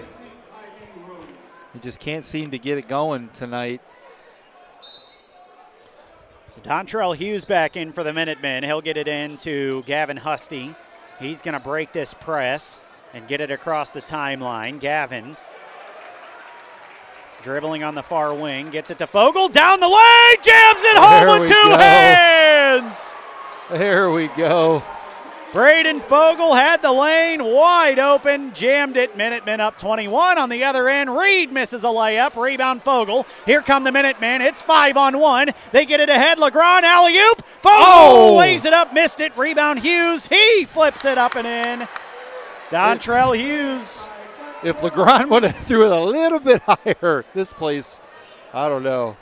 He just can't seem to get it going tonight.
So Dontrell Hughes back in for the Minutemen. He'll get it in to Gavin Husty. He's going to break this press and get it across the timeline. Gavin dribbling on the far wing, gets it to Fogel down the lane, jams it home
There
with two
go.
hands.
There we go.
Braden Fogel had the lane wide open, jammed it. Minutemen up 21 on the other end. Reed misses a layup. Rebound Fogel. Here come the Minutemen. It's five on one. They get it ahead. LeGrand alley oop. Fogel
Oh!
lays it up, missed it. Rebound Hughes. He flips it up and in. Dontrell Hughes.
If LeGrand would have threw it a little bit higher, this place, I don't know.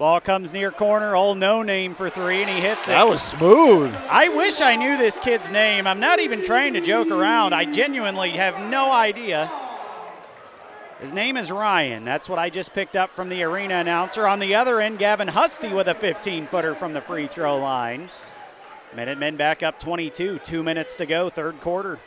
Ball comes near corner. Old no name for three, and he hits it.
That was smooth.
I wish I knew this kid's name. I'm not even trying to joke around. I genuinely have no idea. His name is Ryan. That's what I just picked up from the arena announcer. On the other end, Gavin Husty with a 15 footer from the free throw line. Minutemen back up 22. Two minutes to go, third quarter.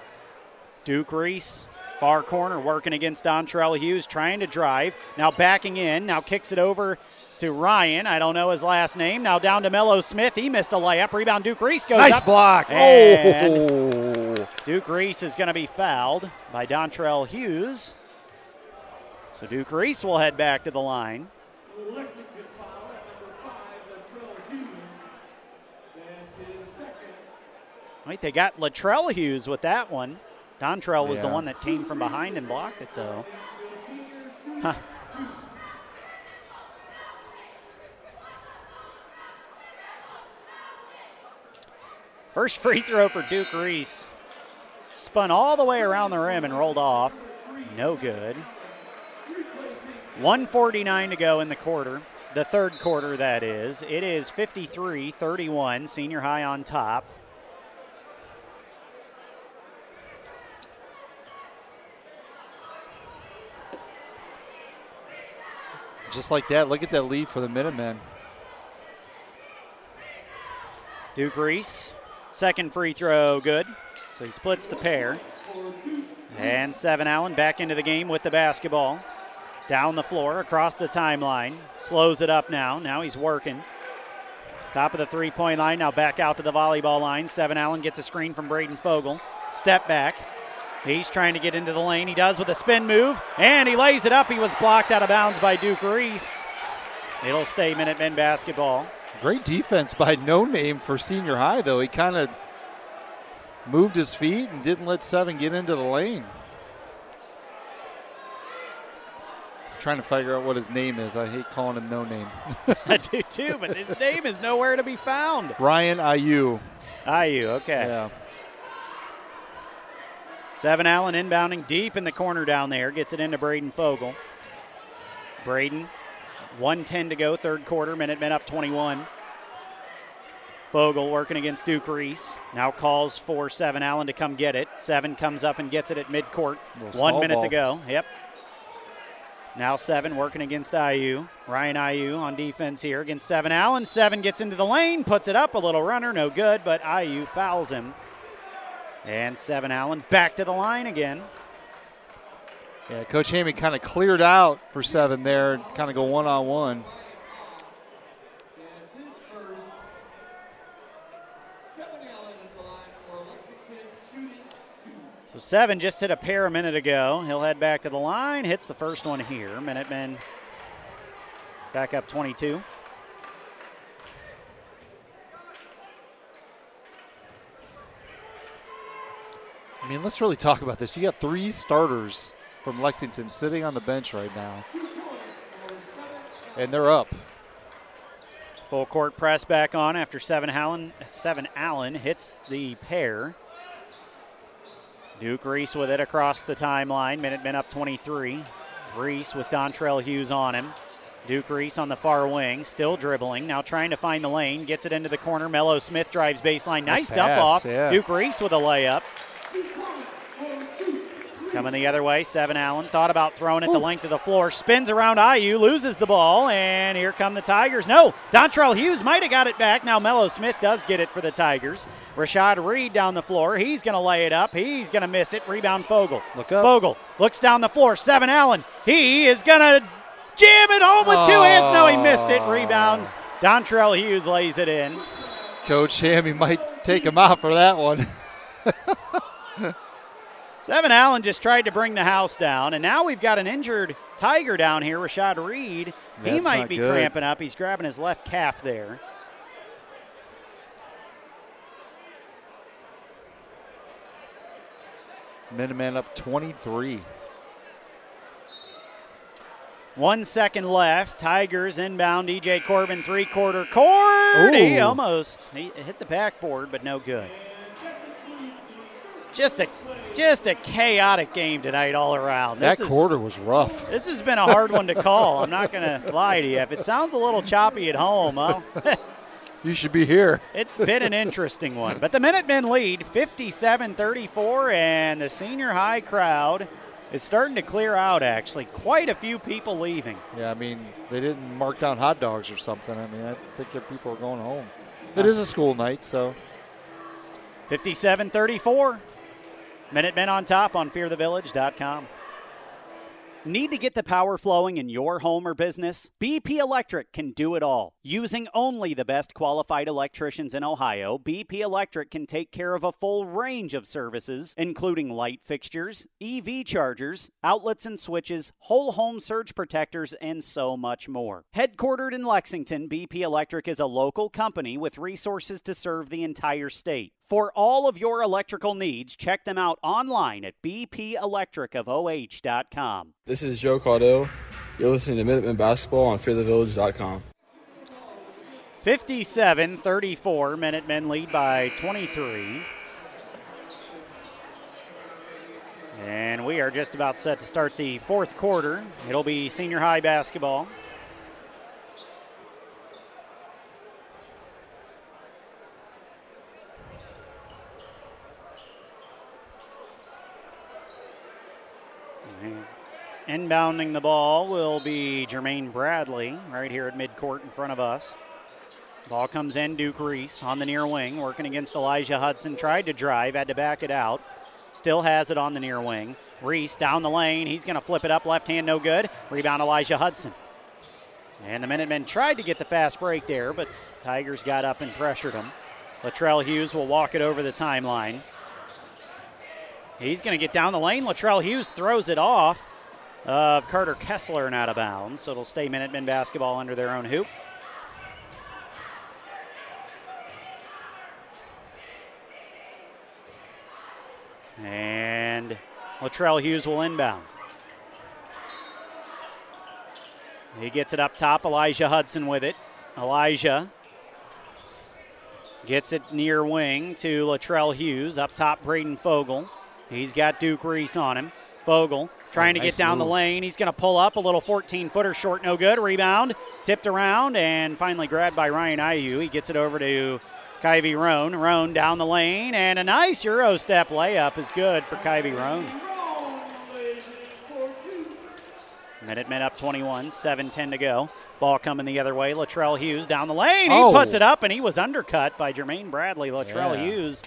Duke Reese, far corner, working against Dontrell Hughes, trying to drive. Now backing in. Now kicks it over to Ryan. I don't know his last name. Now down to Mello Smith. He missed a layup. Rebound. Duke Reese goes
Nice
up.
block.
And
Oh.
Duke Reese is going to be fouled by Dontrell Hughes. So Duke Reese will head back to the line.
Lexington foul at number five, Latrell Hughes. That's his second.
Wait, they got Latrell Hughes with that one. Dontrell was the one that came from behind and blocked it, though. Huh. First free throw for Duke Reese. Spun all the way around the rim and rolled off. No good. 149 to go in the quarter. The third quarter, that is. It is 53 31, senior high on top.
Just like that, look at that lead for the Minutemen.
Duke Reese, second free throw, good. So he splits the pair. And Seven Allen back into the game with the basketball. Down the floor, across the timeline. Slows it up now. Now he's working. Top of the three point line, now back out to the volleyball line. Seven Allen gets a screen from Braden Fogel. Step back. He's trying to get into the lane. He does with a spin move, and he lays it up. He was blocked out of bounds by Duke Reese. It'll stay Minutemen basketball.
Great defense by No Name for senior high, though. He kind of moved his feet and didn't let Seven get into the lane. trying to figure out what his name is. I hate calling him No Name.
I do too, but his name is nowhere to be found.
Brian Ayu.
Ayu, okay.
Yeah.
Seven Allen inbounding deep in the corner down there. Gets it into Braden Fogel. Braden, 110 to go, third quarter. Minutemen up 21. Fogel working against Duke Reese. Now calls for Seven Allen to come get it. Seven comes up and gets it at midcourt. One minute to go. Yep. Now Seven working against IU. Ryan IU on defense here against Seven Allen. Seven gets into the lane, puts it up. A little runner, no good, but IU fouls him. And Seven Allen back to the line again.
Yeah, Coach Hammy kind of cleared out for Seven there, kind of go one on one.
So Seven just hit a pair a minute ago. He'll head back to the line, hits the first one here. Minutemen back up 22.
I mean, let's really talk about this. You got three starters from Lexington sitting on the bench right now, and they're up.
Full court press back on after Seven Allen. Seven Allen hits the pair. Duke Reese with it across the timeline. Minutemen up 23. Reese with Dontrell Hughes on him. Duke Reese on the far wing, still dribbling. Now trying to find the lane. Gets it into the corner. Mello Smith drives baseline.
Nice
Nice, dump off.
yeah.
Duke Reese with a layup. Coming the other way, Seven Allen thought about throwing it the length of the floor, spins around IU, loses the ball, and here come the Tigers. No, Dontrell Hughes might have got it back. Now Mello Smith does get it for the Tigers. Rashad Reed down the floor. He's going to lay it up. He's going to miss it. Rebound Fogel.
Look up.
Fogel looks down the floor. Seven Allen. He is going to jam it home with two hands. No, he missed it. Rebound. Dontrell Hughes lays it in.
Coach Hammy might take him out for that one.
Seven Allen just tried to bring the house down, and now we've got an injured Tiger down here, Rashad Reed. he might be
good.
cramping up. He's grabbing his left calf there.
Minuteman up 23.
One second left. Tigers inbound. DJ Corbin three quarter court. He
Ooh.
almost he hit the backboard, but no good. Just a just a chaotic game tonight all around.
That
This is-
quarter was rough.
This has been a hard one to call. I'm not going to lie to you. If it sounds a little choppy at home, well,
You should be here.
it's been an interesting one. But the Minutemen lead 57 34, and the senior high crowd is starting to clear out, actually. Quite a few people leaving.
Yeah, I mean, they didn't mark down hot dogs or something. I mean, I think that people are going home. It is a school night, so
57 34. Minutemen on top on fearthevillage.com. Need to get the power flowing in your home or business? BP Electric can do it all. Using only the best qualified electricians in Ohio, BP Electric can take care of a full range of services, including light fixtures, EV chargers, outlets and switches, whole home surge protectors, and so much more. Headquartered in Lexington, BP Electric is a local company with resources to serve the entire state. For all of your electrical needs, check them out online at bpelectricofoh.com.
This is Joe Caudell. You're listening to Minutemen Basketball on FearTheVillage.com.
57 34. Minutemen lead by 23. And we are just about set to start the fourth quarter. It'll be senior high basketball. Inbounding the ball will be Jermaine Bradley right here at midcourt in front of us. Ball comes in, Duke Reese on the near wing, working against Elijah Hudson. Tried to drive, had to back it out. Still has it on the near wing. Reese down the lane. He's going to flip it up, left hand, no good. Rebound, Elijah Hudson. And the Minutemen tried to get the fast break there, but Tigers got up and pressured him. Latrell Hughes will walk it over the timeline. He's going to get down the lane. Latrell Hughes throws it off of Carter Kessler and out of bounds. So it'll stay Minutemen basketball under their own hoop. And Latrell Hughes will inbound. He gets it up top. Elijah Hudson with it. Elijah gets it near wing to Latrell Hughes. Up top, Braden Fogel. He's got Duke Reese on him. Fogel trying
Oh,
to get down
move.
the lane. He's going to pull up a little 14 footer short, no good. Rebound, tipped around, and finally grabbed by Ryan Ayu. He gets it over to Kyvie Roan. Roan down the lane, and a nice Euro step layup is good for Kyvie Roan. Minutemen up 21, 7 10 to go. Ball coming the other way. Latrell Hughes down the lane. He
Oh.
puts it up, and he was undercut by Jermaine Bradley. Latrell
Yeah.
Hughes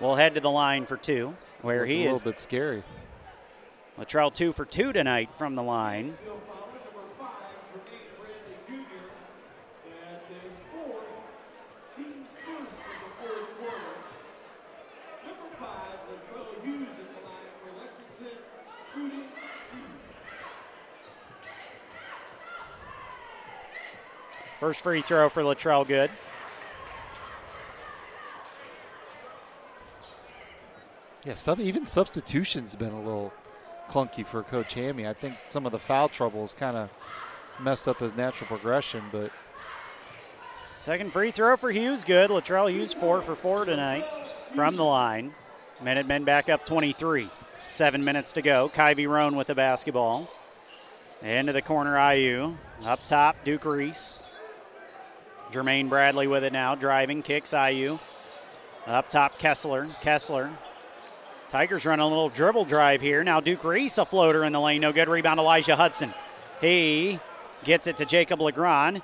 will head to the line for two, where
Looked
he is a
little bit scary.
Latrell two for two tonight from the line.
First
free throw for Latrell, good.
Yeah, sub, even substitution's been a little clunky for Coach Hammy. I think some of the foul troubles kind of messed up his natural progression, but
Second free throw for Hughes, good. Latrell Hughes four for four tonight from the line. Minutemen back up 23. Seven minutes to go. Kyvie Roan with the basketball. Into the corner, IU. Up top, Duke Reese. Jermaine Bradley with it now, driving, kicks IU. Up top, Kessler. Kessler. Tigers run a little dribble drive here. Now Duke Reese, a floater in the lane. No good. Rebound, Elijah Hudson. He gets it to Jacob Legrand.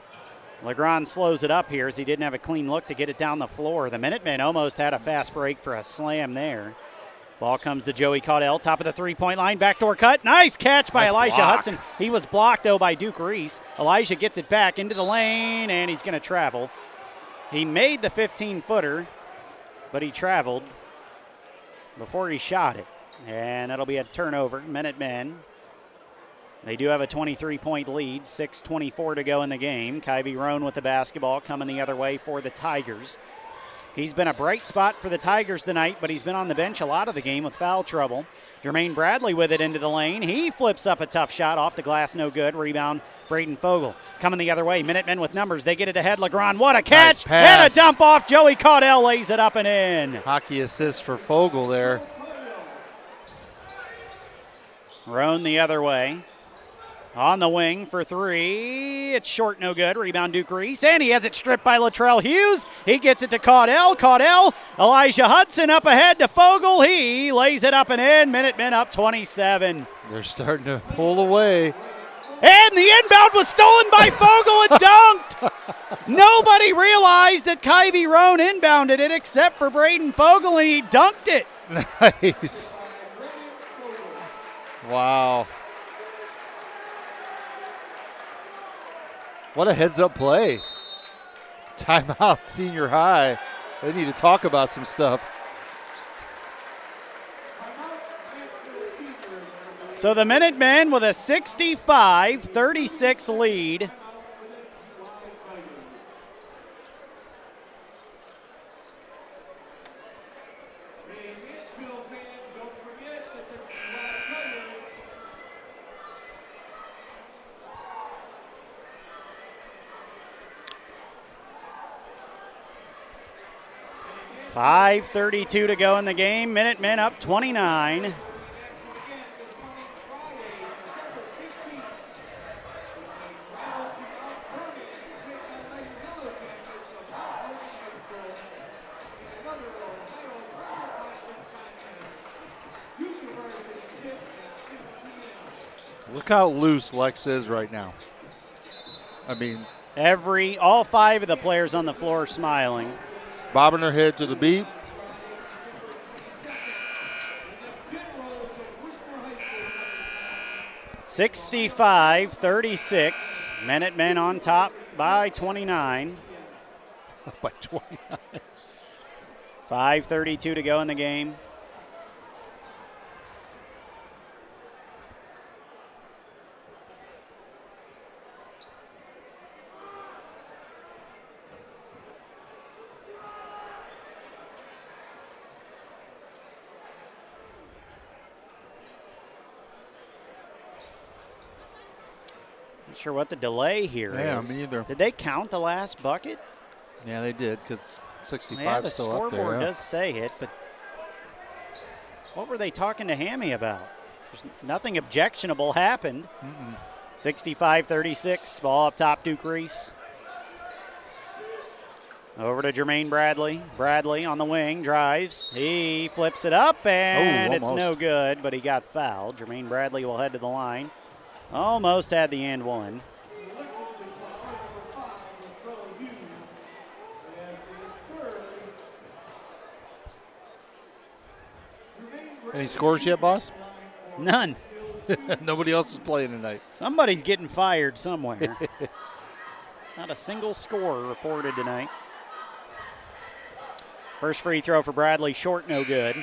Legrand slows it up here as he didn't have a clean look to get it down the floor. The Minutemen almost had a fast break for a slam there. Ball comes to Joey Caudell, top of the three point line, backdoor cut. Nice catch by
Nice
Elijah
block.
Hudson. He was blocked, though, by Duke Reese. Elijah gets it back into the lane, and he's going to travel. He made the 15 footer, but he traveled before he shot it. And that'll be a turnover. Minutemen they do have a 23 point lead, 6.24 to go in the game. Kyvie Roan with the basketball coming the other way for the Tigers. He's been a bright spot for the Tigers tonight, but he's been on the bench a lot of the game with foul trouble. Jermaine Bradley with it into the lane. He flips up a tough shot off the glass, no good. Rebound, Braden Fogel. Coming the other way. Minutemen with numbers. They get it ahead. Legrand, what a catch! Nice and a dump off. Joey Caudell lays it up and in.
hockey assist for Fogel there.
Roan the other way. On the wing for three. It's short, no good. Rebound Duke Reese. And he has it stripped by Latrell Hughes. He gets it to Caudell. Caudell. Elijah Hudson up ahead to Fogel. He lays it up and in. Minutemen up 27.
They're starting to pull away.
And the inbound was stolen by Fogel and dunked. Nobody realized that Kyvie Roan inbounded it except for Braden Fogel, and he dunked it.
Nice. Wow. What a heads up play. Timeout, senior high. They need to talk about some stuff.
So the Minutemen with a 65 36 lead. 5.32 to go in the game. Minutemen up 29.
Look how loose Lex is right now. I mean,
Every, all five of the players on the floor smiling.
Bobbing her head to the beat.
Sixty-five, thirty-six. Minutemen on top by 29.
by 29.
5.32 to go in the game. Sure what the delay here
Yeah, me either.
Did they count the last bucket?
Yeah, they did because 65
Yeah, the
still up
scoreboard
there. yeah.
does say it, but what were they talking to Hammy about? There's nothing objectionable happened. 65 36, ball up top, Duke Reese. Over to Jermaine Bradley. Bradley on the wing, drives. He flips it up, oh, and
Oh,
it's no good, but he got fouled. Jermaine Bradley will head to the line. Almost had the and one.
Any scores yet, boss?
None.
Nobody else is playing tonight.
Somebody's getting fired somewhere. Not a single score reported tonight. First free throw for Bradley, short, no good.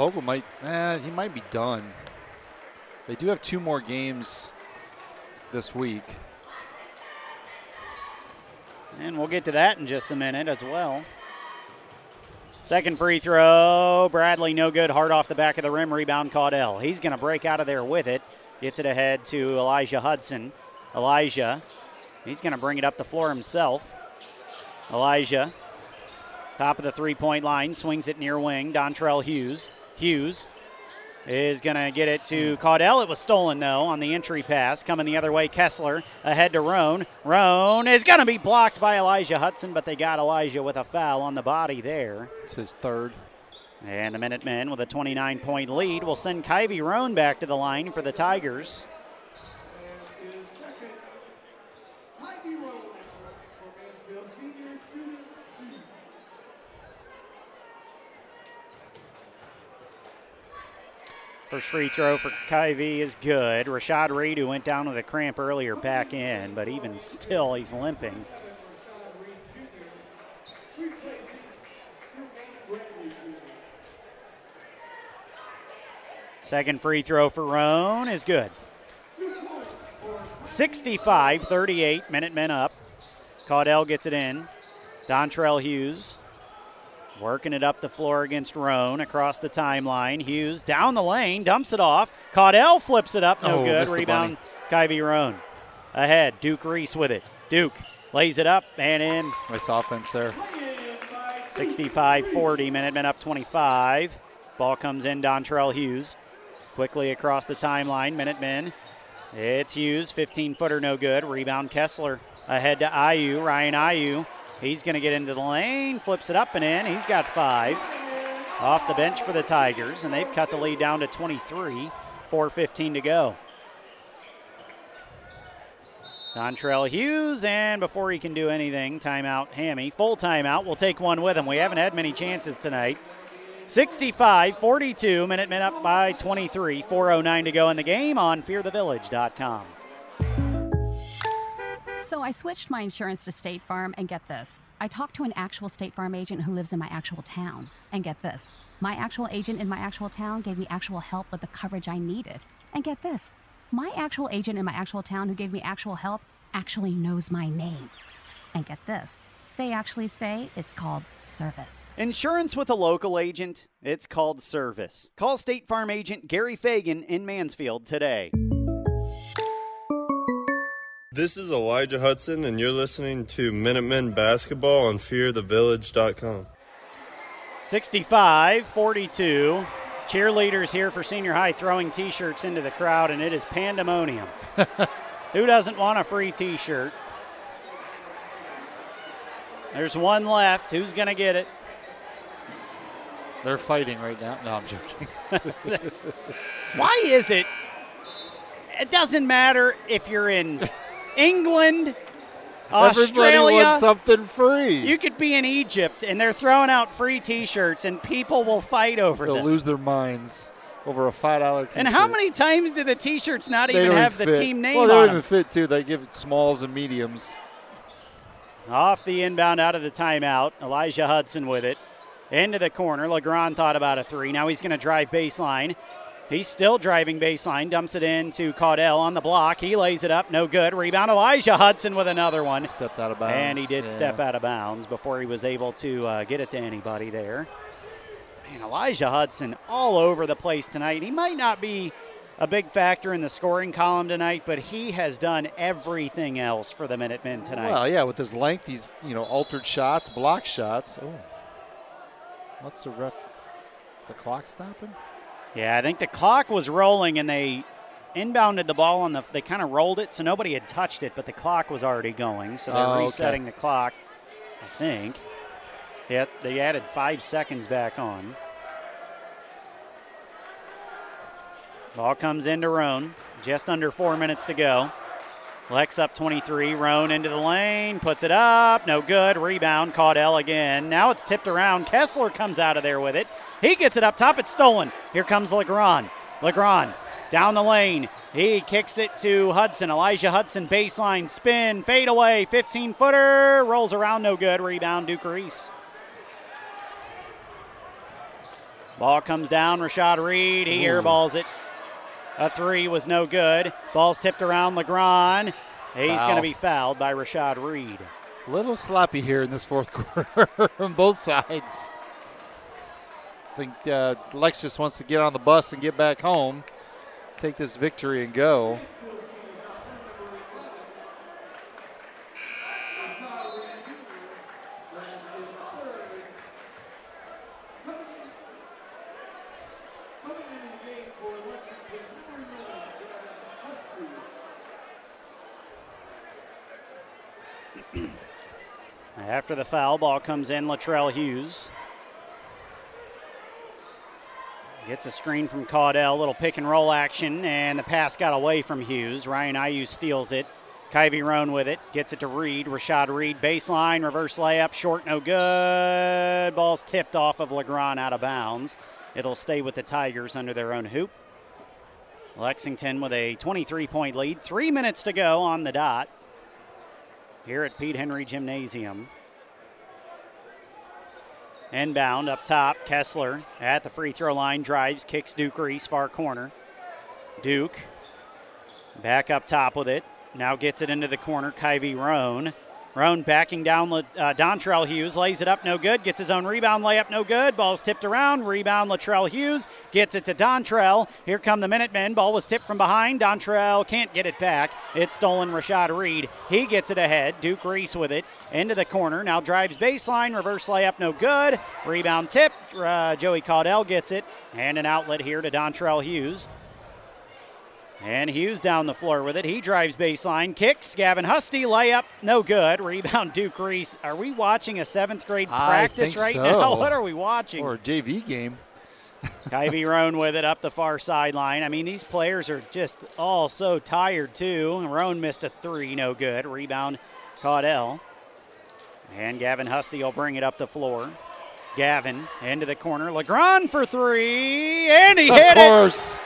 Fogel might, eh, he might be done. They do have two more games this week.
And we'll get to that in just a minute as well. Second free throw. Bradley, no good. Hard off the back of the rim. Rebound, Caudell. He's going to break out of there with it. Gets it ahead to Elijah Hudson. Elijah, he's going to bring it up the floor himself. Elijah, top of the three point line, swings it near wing. Dontrell Hughes. Hughes is going to get it to Caudell. It was stolen, though, on the entry pass. Coming the other way, Kessler ahead to Roan. Roan is going to be blocked by Elijah Hudson, but they got Elijah with a foul on the body there.
It's his third.
And the Minutemen, with a 29 point lead, will send Kyvie Roan back to the line for the Tigers.
Kyvie Roan for Mansfield Senior Shooting Two.
First free throw for Kyvie is good. Rashad Reed, who went down with a cramp earlier, back in, but even still, he's limping. Second free throw for Roan is good. 65 38, Minutemen up. Caudell gets it in. Dontrell Hughes working it up the floor against Roan across the timeline. Hughes down the lane, dumps it off. Caudell flips it up, no
Oh,
good. Rebound, Kyvie Roan. Ahead, Duke Reese with it. Duke lays it up and in.
Nice offense there.
65 40. Minutemen up 25. Ball comes in, Dontrell Hughes. Quickly across the timeline. Minutemen. It's Hughes. 15 footer, no good. Rebound Kessler. Ahead to Ayu. Ryan Ayu. He's going to get into the lane. Flips it up and in. He's got five. Off the bench for the Tigers, and they've cut the lead down to 23. 4.15 to go. Dontrell Hughes, and before he can do anything, timeout Hammy. Full timeout. We'll take one with him. We haven't had many chances tonight. 65 42, Minutemen up by 23. 4.09 to go in the game on fearthevillage.com.
So I switched my insurance to State Farm, and get this. I talked to an actual State Farm agent who lives in my actual town. And get this. My actual agent in my actual town gave me actual help with the coverage I needed. And get this. My actual agent in my actual town who gave me actual help actually knows my name. And get this. They actually say it's called service.
Insurance with a local agent, it's called service. Call State Farm agent Gary Fagan in Mansfield today.
This is Elijah Hudson, and you're listening to Minutemen Basketball on FearTheVillage.com.
65 42. Cheerleaders here for senior high throwing t shirts into the crowd, and it is pandemonium. Who doesn't want a free t shirt? There's one left. Who's going to get it?
They're fighting right now. No, I'm joking.
Why is it? It doesn't matter if you're in England,
Everybody
Australia.
wants something free.
You could be in Egypt and they're throwing out free T-shirts and people will fight over it.
They'll
them.
lose their minds over a five dollar t-shirt.
and how many times do the T-shirts not
They
even have the team name
Well, they
on
don't
them?
even fit too. They give it smalls and mediums.
Off the inbound out of the timeout. Elijah Hudson with it. Into the corner. Legrand thought about a three. Now he's going to drive baseline. He's still driving baseline. Dumps it in to Caudell on the block. He lays it up. No good. Rebound. Elijah Hudson with another one.
Stepped out of bounds.
And he did
Yeah.
step out of bounds before he was able to uh, get it to anybody there. Man, Elijah Hudson all over the place tonight. He might not be a big factor in the scoring column tonight, but he has done everything else for the Minutemen tonight.
Well, yeah, with his length, he's you know altered shots, block shots. Oh, what's the ref? Is the clock stopping?
Yeah, I think the clock was rolling and they inbounded the ball on the. They kind of rolled it, so nobody had touched it, but the clock was already going. So they're
Oh, okay.
resetting the clock. I think. Yeah, they added five seconds back on. Ball comes into Roan. Just under four minutes to go. Lex up 23. Roan into the lane. Puts it up. No good. Rebound. Caudell again. Now it's tipped around. Kessler comes out of there with it. He gets it up top. It's stolen. Here comes Legrand. Legrand down the lane. He kicks it to Hudson. Elijah Hudson baseline spin. Fade away. 15 footer. Rolls around. No good. Rebound. Duke Reese. Ball comes down. Rashad Reed. He
Ooh.
airballs it. A three was no good. Ball's tipped around Legrand. He's going to be fouled by Rashad Reed.
A little sloppy here in this fourth quarter on both sides. Think uh, Lex just wants to get on the bus and get back home, take this victory and go.
After the foul, ball comes in. Latrell Hughes gets a screen from Caudell. Little pick and roll action, and the pass got away from Hughes. Ryan Ayu steals it. Kyvie Roan with it. Gets it to Reed. Rashad Reed baseline. Reverse layup. Short, no good. Ball's tipped off of Legrand out of bounds. It'll stay with the Tigers under their own hoop. Lexington with a 23 point lead. Three minutes to go on the dot here at Pete Henry Gymnasium. Inbound up top, Kessler at the free throw line, drives, kicks Duke Reese, far corner. Duke back up top with it. Now gets it into the corner, Kyvie Roan. Roan backing down, uh, Dontrell Hughes lays it up, no good. Gets his own rebound, layup, no good. Ball's tipped around, rebound, Latrell Hughes gets it to Dontrell. Here come the Minutemen. Ball was tipped from behind. Dontrell can't get it back. It's stolen, Rashad Reed. He gets it ahead. Duke Reese with it into the corner. Now drives baseline, reverse layup, no good. Rebound tip. Uh, Joey Caudell gets it, and an outlet here to Dontrell Hughes. And Hughes down the floor with it. He drives baseline, kicks. Gavin Husty layup, no good. Rebound Duke Reese. Are we watching a seventh grade practice right
so.
now? What are we watching?
Or a JV game.
Kyvie Roan with it up the far sideline. I mean, these players are just all so tired, too. Roan missed a three, no good. Rebound, Caudell. And Gavin Husty will bring it up the floor. Gavin into the corner. Legrand for three, and he
of
hit it.
course.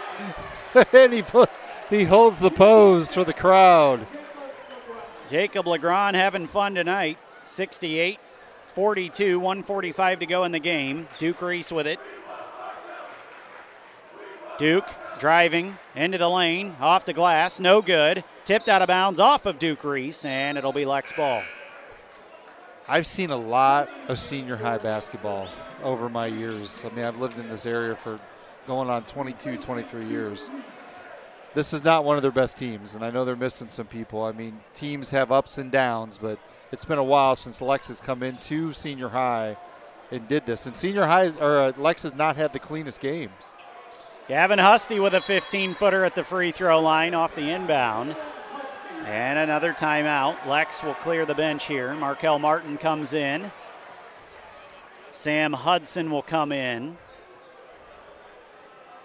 and he put, he holds the pose for the crowd.
Jacob Legrand having fun tonight. 68 42, 145 to go in the game. Duke Reese with it. Duke driving into the lane, off the glass, no good. Tipped out of bounds off of Duke Reese, and it'll be Lex ball.
I've seen a lot of senior high basketball over my years. I mean, I've lived in this area for going on 22, 23 years. This is not one of their best teams, and I know they're missing some people. I mean, teams have ups and downs, but it's been a while since Lex has come into senior high and did this. And senior high or uh, Lex has not had the cleanest games.
Gavin Husty with a 15 footer at the free throw line off the inbound. And another timeout. Lex will clear the bench here. Markel Martin comes in. Sam Hudson will come in.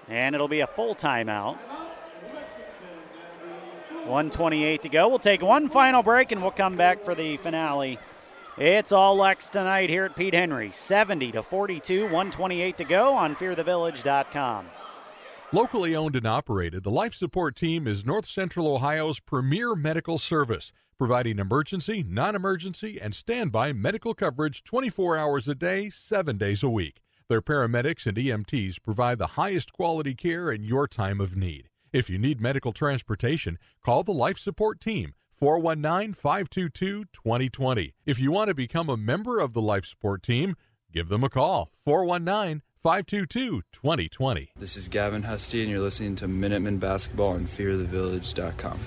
And it'll be a full timeout. 128 to go. We'll take one final break and we'll come back for the finale. It's all Lex tonight here at Pete Henry. 70 to 42, 128 to go on fearthevillage.com.
Locally owned and operated, the Life Support Team is North Central Ohio's premier medical service, providing emergency, non emergency, and standby medical coverage 24 hours a day, 7 days a week. Their paramedics and EMTs provide the highest quality care in your time of need. If you need medical transportation, call the Life Support Team 419 522 2020. If you want to become a member of the Life Support Team, give them a call 419 522 2020.
This is Gavin Husty, and you're listening to Minutemen Basketball on FearTheVillage.com.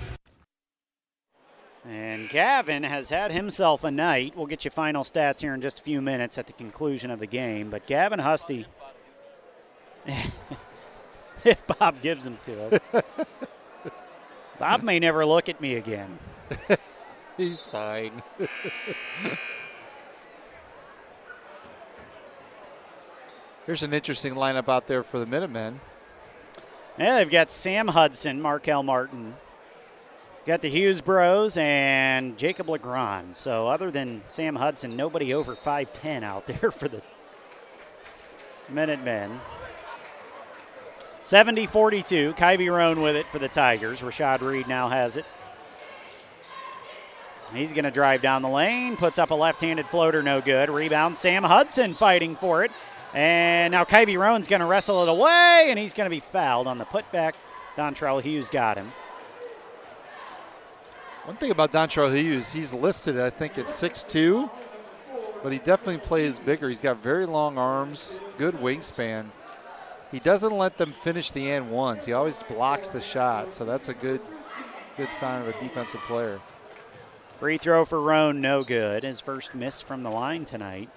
And Gavin has had himself a night. We'll get you final stats here in just a few minutes at the conclusion of the game. But Gavin Husty, if Bob gives them to us, Bob may never look at me again.
He's fine. Here's an interesting lineup out there for the Minutemen.
Yeah, they've got Sam Hudson, Markel Martin. Got the Hughes Bros and Jacob Legrand. So other than Sam Hudson, nobody over 5'10 out there for the Minutemen. 70 42. Kyvie Roan with it for the Tigers. Rashad Reed now has it. He's going to drive down the lane, puts up a left handed floater, no good. Rebound, Sam Hudson fighting for it. And now Kyvie Roan's going to wrestle it away, and he's going to be fouled on the putback. Dontrell Hughes got him.
One thing about Dontrell Hughes, he's listed, I think, at 6'2, but he definitely plays bigger. He's got very long arms, good wingspan. He doesn't let them finish the end once. He always blocks the shot, so that's a good, good sign of a defensive player.
Free throw for Roan, no good. His first miss from the line tonight.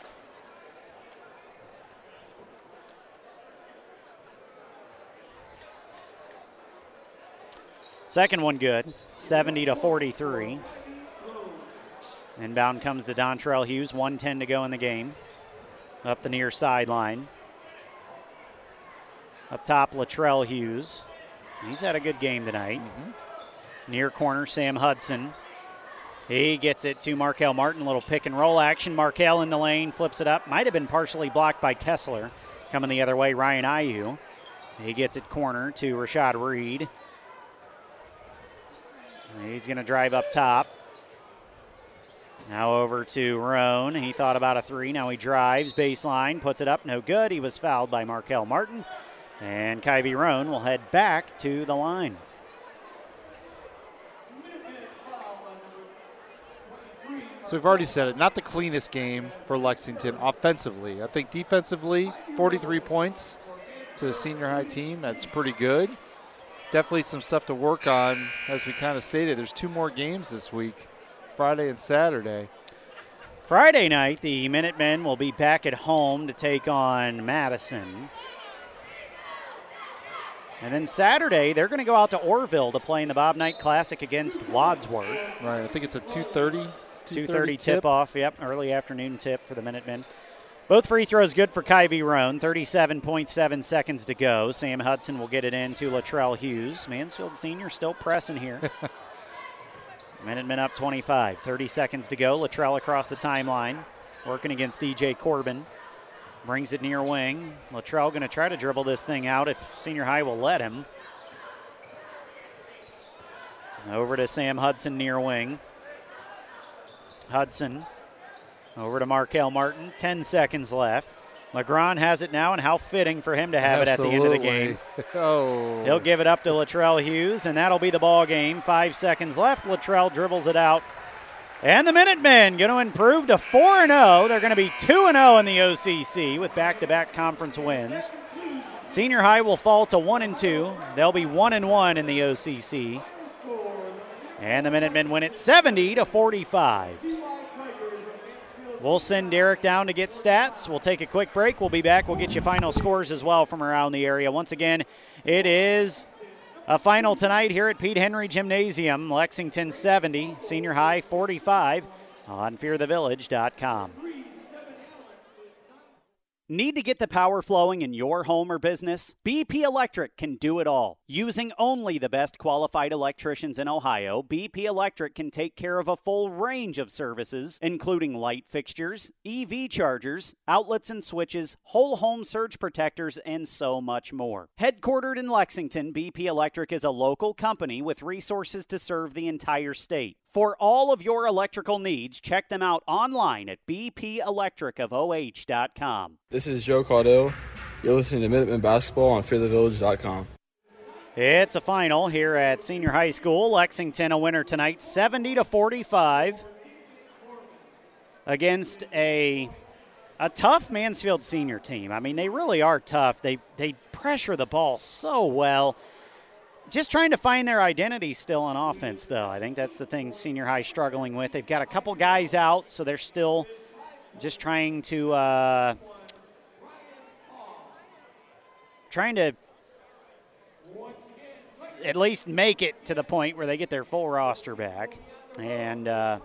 Second one good, 70 to 43. Inbound comes to Dontrell Hughes, 110 to go in the game. Up the near sideline. Up top, Latrell Hughes. He's had a good game tonight. Mm-hmm. Near corner, Sam Hudson. He gets it to Markel Martin. Little pick and roll action. Markel in the lane, flips it up. Might have been partially blocked by Kessler. Coming the other way, Ryan Ayu. He gets it corner to Rashad Reed. He's going to drive up top. Now over to Roan. He thought about a three. Now he drives baseline, puts it up. No good. He was fouled by Markel Martin. And Kyvie Roan will head back to the line.
So we've already said it, not the cleanest game for Lexington offensively. I think defensively, 43 points to a senior high team. That's pretty good. Definitely some stuff to work on, as we kind of stated. There's two more games this week, Friday and Saturday.
Friday night, the Minutemen will be back at home to take on Madison. And then Saturday, they're going to go out to Orrville to play in the Bob Knight Classic against Wadsworth.
Right, I think it's a 2:30
2:30 tip off. Yep, early afternoon tip for the Minutemen. Both free throws good for Kyvie Roan. 37.7 seconds to go. Sam Hudson will get it in to Latrell Hughes. Mansfield Senior still pressing here. Minutemen up 25. 30 seconds to go. Latrell across the timeline, working against DJ Corbin. Brings it near wing. Latrell going to try to dribble this thing out if Senior High will let him. Over to Sam Hudson near wing. Hudson over to Markel Martin. 10 seconds left. Legrand has it now, and how fitting for him to have it at the end of the game.
oh.
He'll give it up to Latrell Hughes, and that'll be the ball game. Five seconds left. Latrell dribbles it out. And the Minutemen going to improve to 4 0. They're going to be 2 0 in the OCC with back to back conference wins. Senior High will fall to one and two. They'll be one and one in the OCC. And the Minutemen win it 70 to 45. We'll send Derek down to get stats. We'll take a quick break. We'll be back. We'll get you final scores as well from around the area. Once again, it is a final tonight here at Pete Henry Gymnasium. Lexington 70, Senior High 45 on fearthevillage.com. Need to get the power flowing in your home or business? BP Electric can do it all. Using only the best qualified electricians in Ohio, BP Electric can take care of a full range of services, including light fixtures, EV chargers, outlets and switches, whole home surge protectors, and so much more. Headquartered in Lexington, BP Electric is a local company with resources to serve the entire state. For all of your electrical needs, check them out online at bpelectricofoh.com.
This is Joe Caudill. You're listening to Minutemen Basketball on fearthevillage.com.
It's a final here at Senior High School. Lexington a winner tonight, 70 to 45 against a a tough Mansfield senior team. I mean, they really are tough. They they pressure the ball so well. Just trying to find their identity still on offense, though. I think that's the thing Senior High struggling with. They've got a couple guys out, so they're still just trying to uh, trying to at least make it to the point where they get their full roster back, and uh,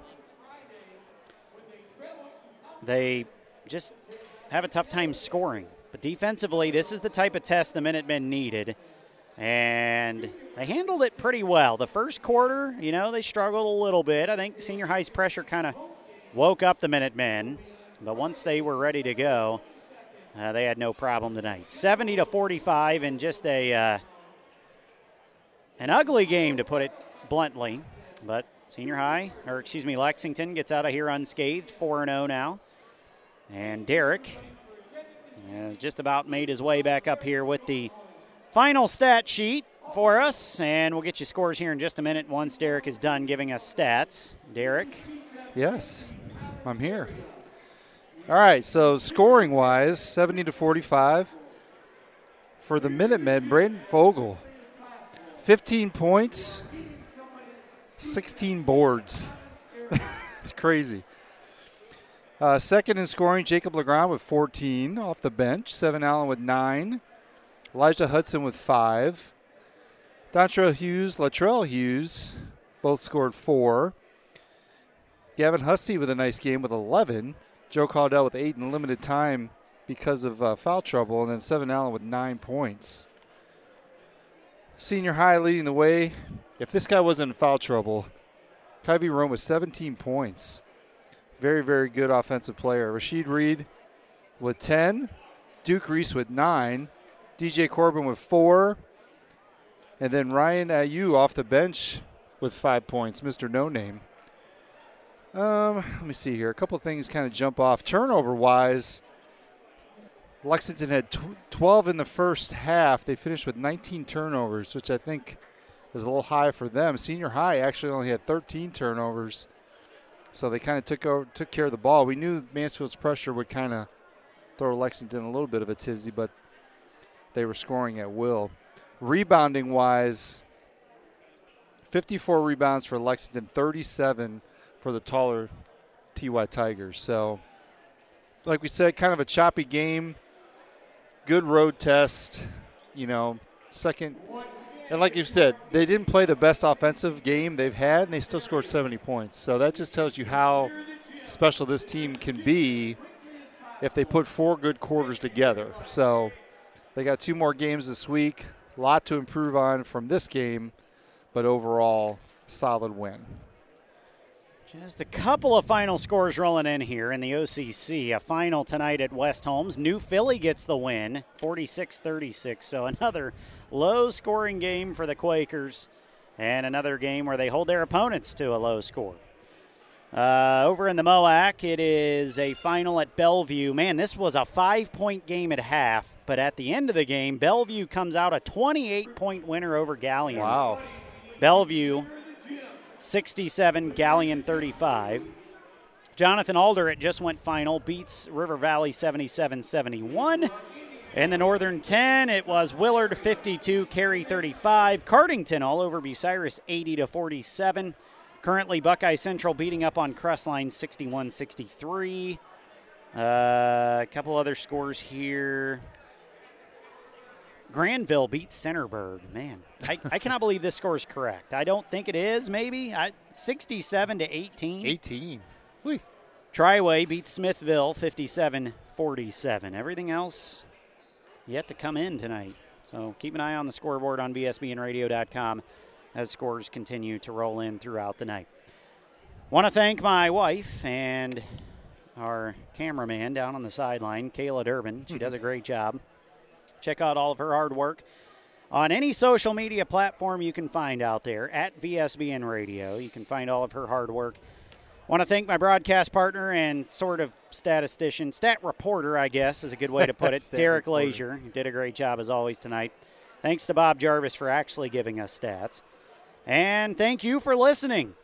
they just have a tough time scoring. But defensively, this is the type of test the Minutemen needed. And they handled it pretty well. The first quarter, you know, they struggled a little bit. I think senior high's pressure kind of woke up the Minutemen. But once they were ready to go, uh, they had no problem tonight. 70 to 45 in just a uh, an ugly game to put it bluntly. But senior high, or excuse me, Lexington gets out of here unscathed, 4 0 now. And Derek has just about made his way back up here with the final stat sheet for us. And we'll get you scores here in just a minute once Derek is done giving us stats. Derek?
Yes, I'm here. All right, so scoring wise, 70 to 45 for the Minutemen, Braden Fogel. 15 points, 16 boards. it's crazy. Uh, second in scoring, Jacob Legrand with 14 off the bench. Seven Allen with nine. Elijah Hudson with five. Dontrell Hughes, Latrell Hughes both scored four. Gavin Husty with a nice game with 11. Joe Caudill with eight in limited time because of uh, foul trouble. And then Seven Allen with nine points. Senior high leading the way. If this guy wasn't in foul trouble, Kyvie Roan with 17 points. Very, very good offensive player. Rashad Reed with 10. Duke Reese with 9. DJ Corbin with 4. And then Ryan Ayu off the bench with 5 points, Mr. No Name. Um, let me see here. A couple things kind of jump off. Turnover wise, Lexington had tw- 12 in the first half. They finished with 19 turnovers, which I think is a little high for them. Senior high actually only had 13 turnovers, so they kind of took over, took care of the ball. We knew Mansfield's pressure would kind of throw Lexington a little bit of a tizzy, but they were scoring at will. Rebounding wise, 54 rebounds for Lexington, 37 for the taller TY Tigers. So, like we said, kind of a choppy game. Good road test, you know, second. And like you said, they didn't play the best offensive game they've had, and they still scored 70 points. So that just tells you how special this team can be if they put four good quarters together. So they got two more games this week. A lot to improve on from this game, but overall, solid win.
Just a couple of final scores rolling in here in the OCC. A final tonight at West Holmes. New Philly gets the win, 46 36. So another low scoring game for the Quakers, and another game where they hold their opponents to a low score. Uh, over in the MOAC, it is a final at Bellevue. Man, this was a five point game at half, but at the end of the game, Bellevue comes out a 28 point winner over Galion.
Wow.
Bellevue 67, Galion 35. Jonathan Alder, it just went final, beats River Valley 77 71. In the Northern 10, it was Willard 52, Carey 35. Cardington all over Bucyrus 80 to 47. Currently, Buckeye Central beating up on Crestline 61 63. Uh, a couple other scores here. Granville beats Centerburg. Man, I, I cannot believe this score is correct. I don't think it is, maybe. I, 67 to 18.
18.
Triway beats Smithville 57 47. Everything else yet to come in tonight. So keep an eye on the scoreboard on VSBNradio.com as scores continue to roll in throughout the night. Want to thank my wife and our cameraman down on the sideline, Kayla Durbin. She does a great job. Check out all of her hard work on any social media platform you can find out there at VSBN Radio. You can find all of her hard work. Want to thank my broadcast partner and sort of statistician, stat reporter, I guess is a good way to put it, Derek
reporter.
Lazier. Did a great job as always tonight. Thanks to Bob Jarvis for actually giving us stats. And thank you for listening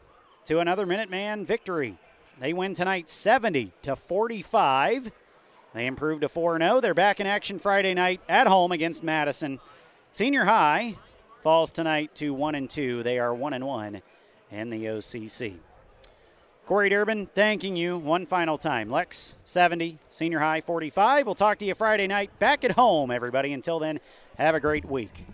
to another Minuteman victory. They win tonight 70 to 45. They improved to 4 0. They're back in action Friday night at home against Madison. Senior High falls tonight to 1 and 2. They are 1 and 1 in the OCC. Corey Durbin, thanking you one final time. Lex 70, Senior High 45. We'll talk to you Friday night back at home, everybody. Until then, have a great week.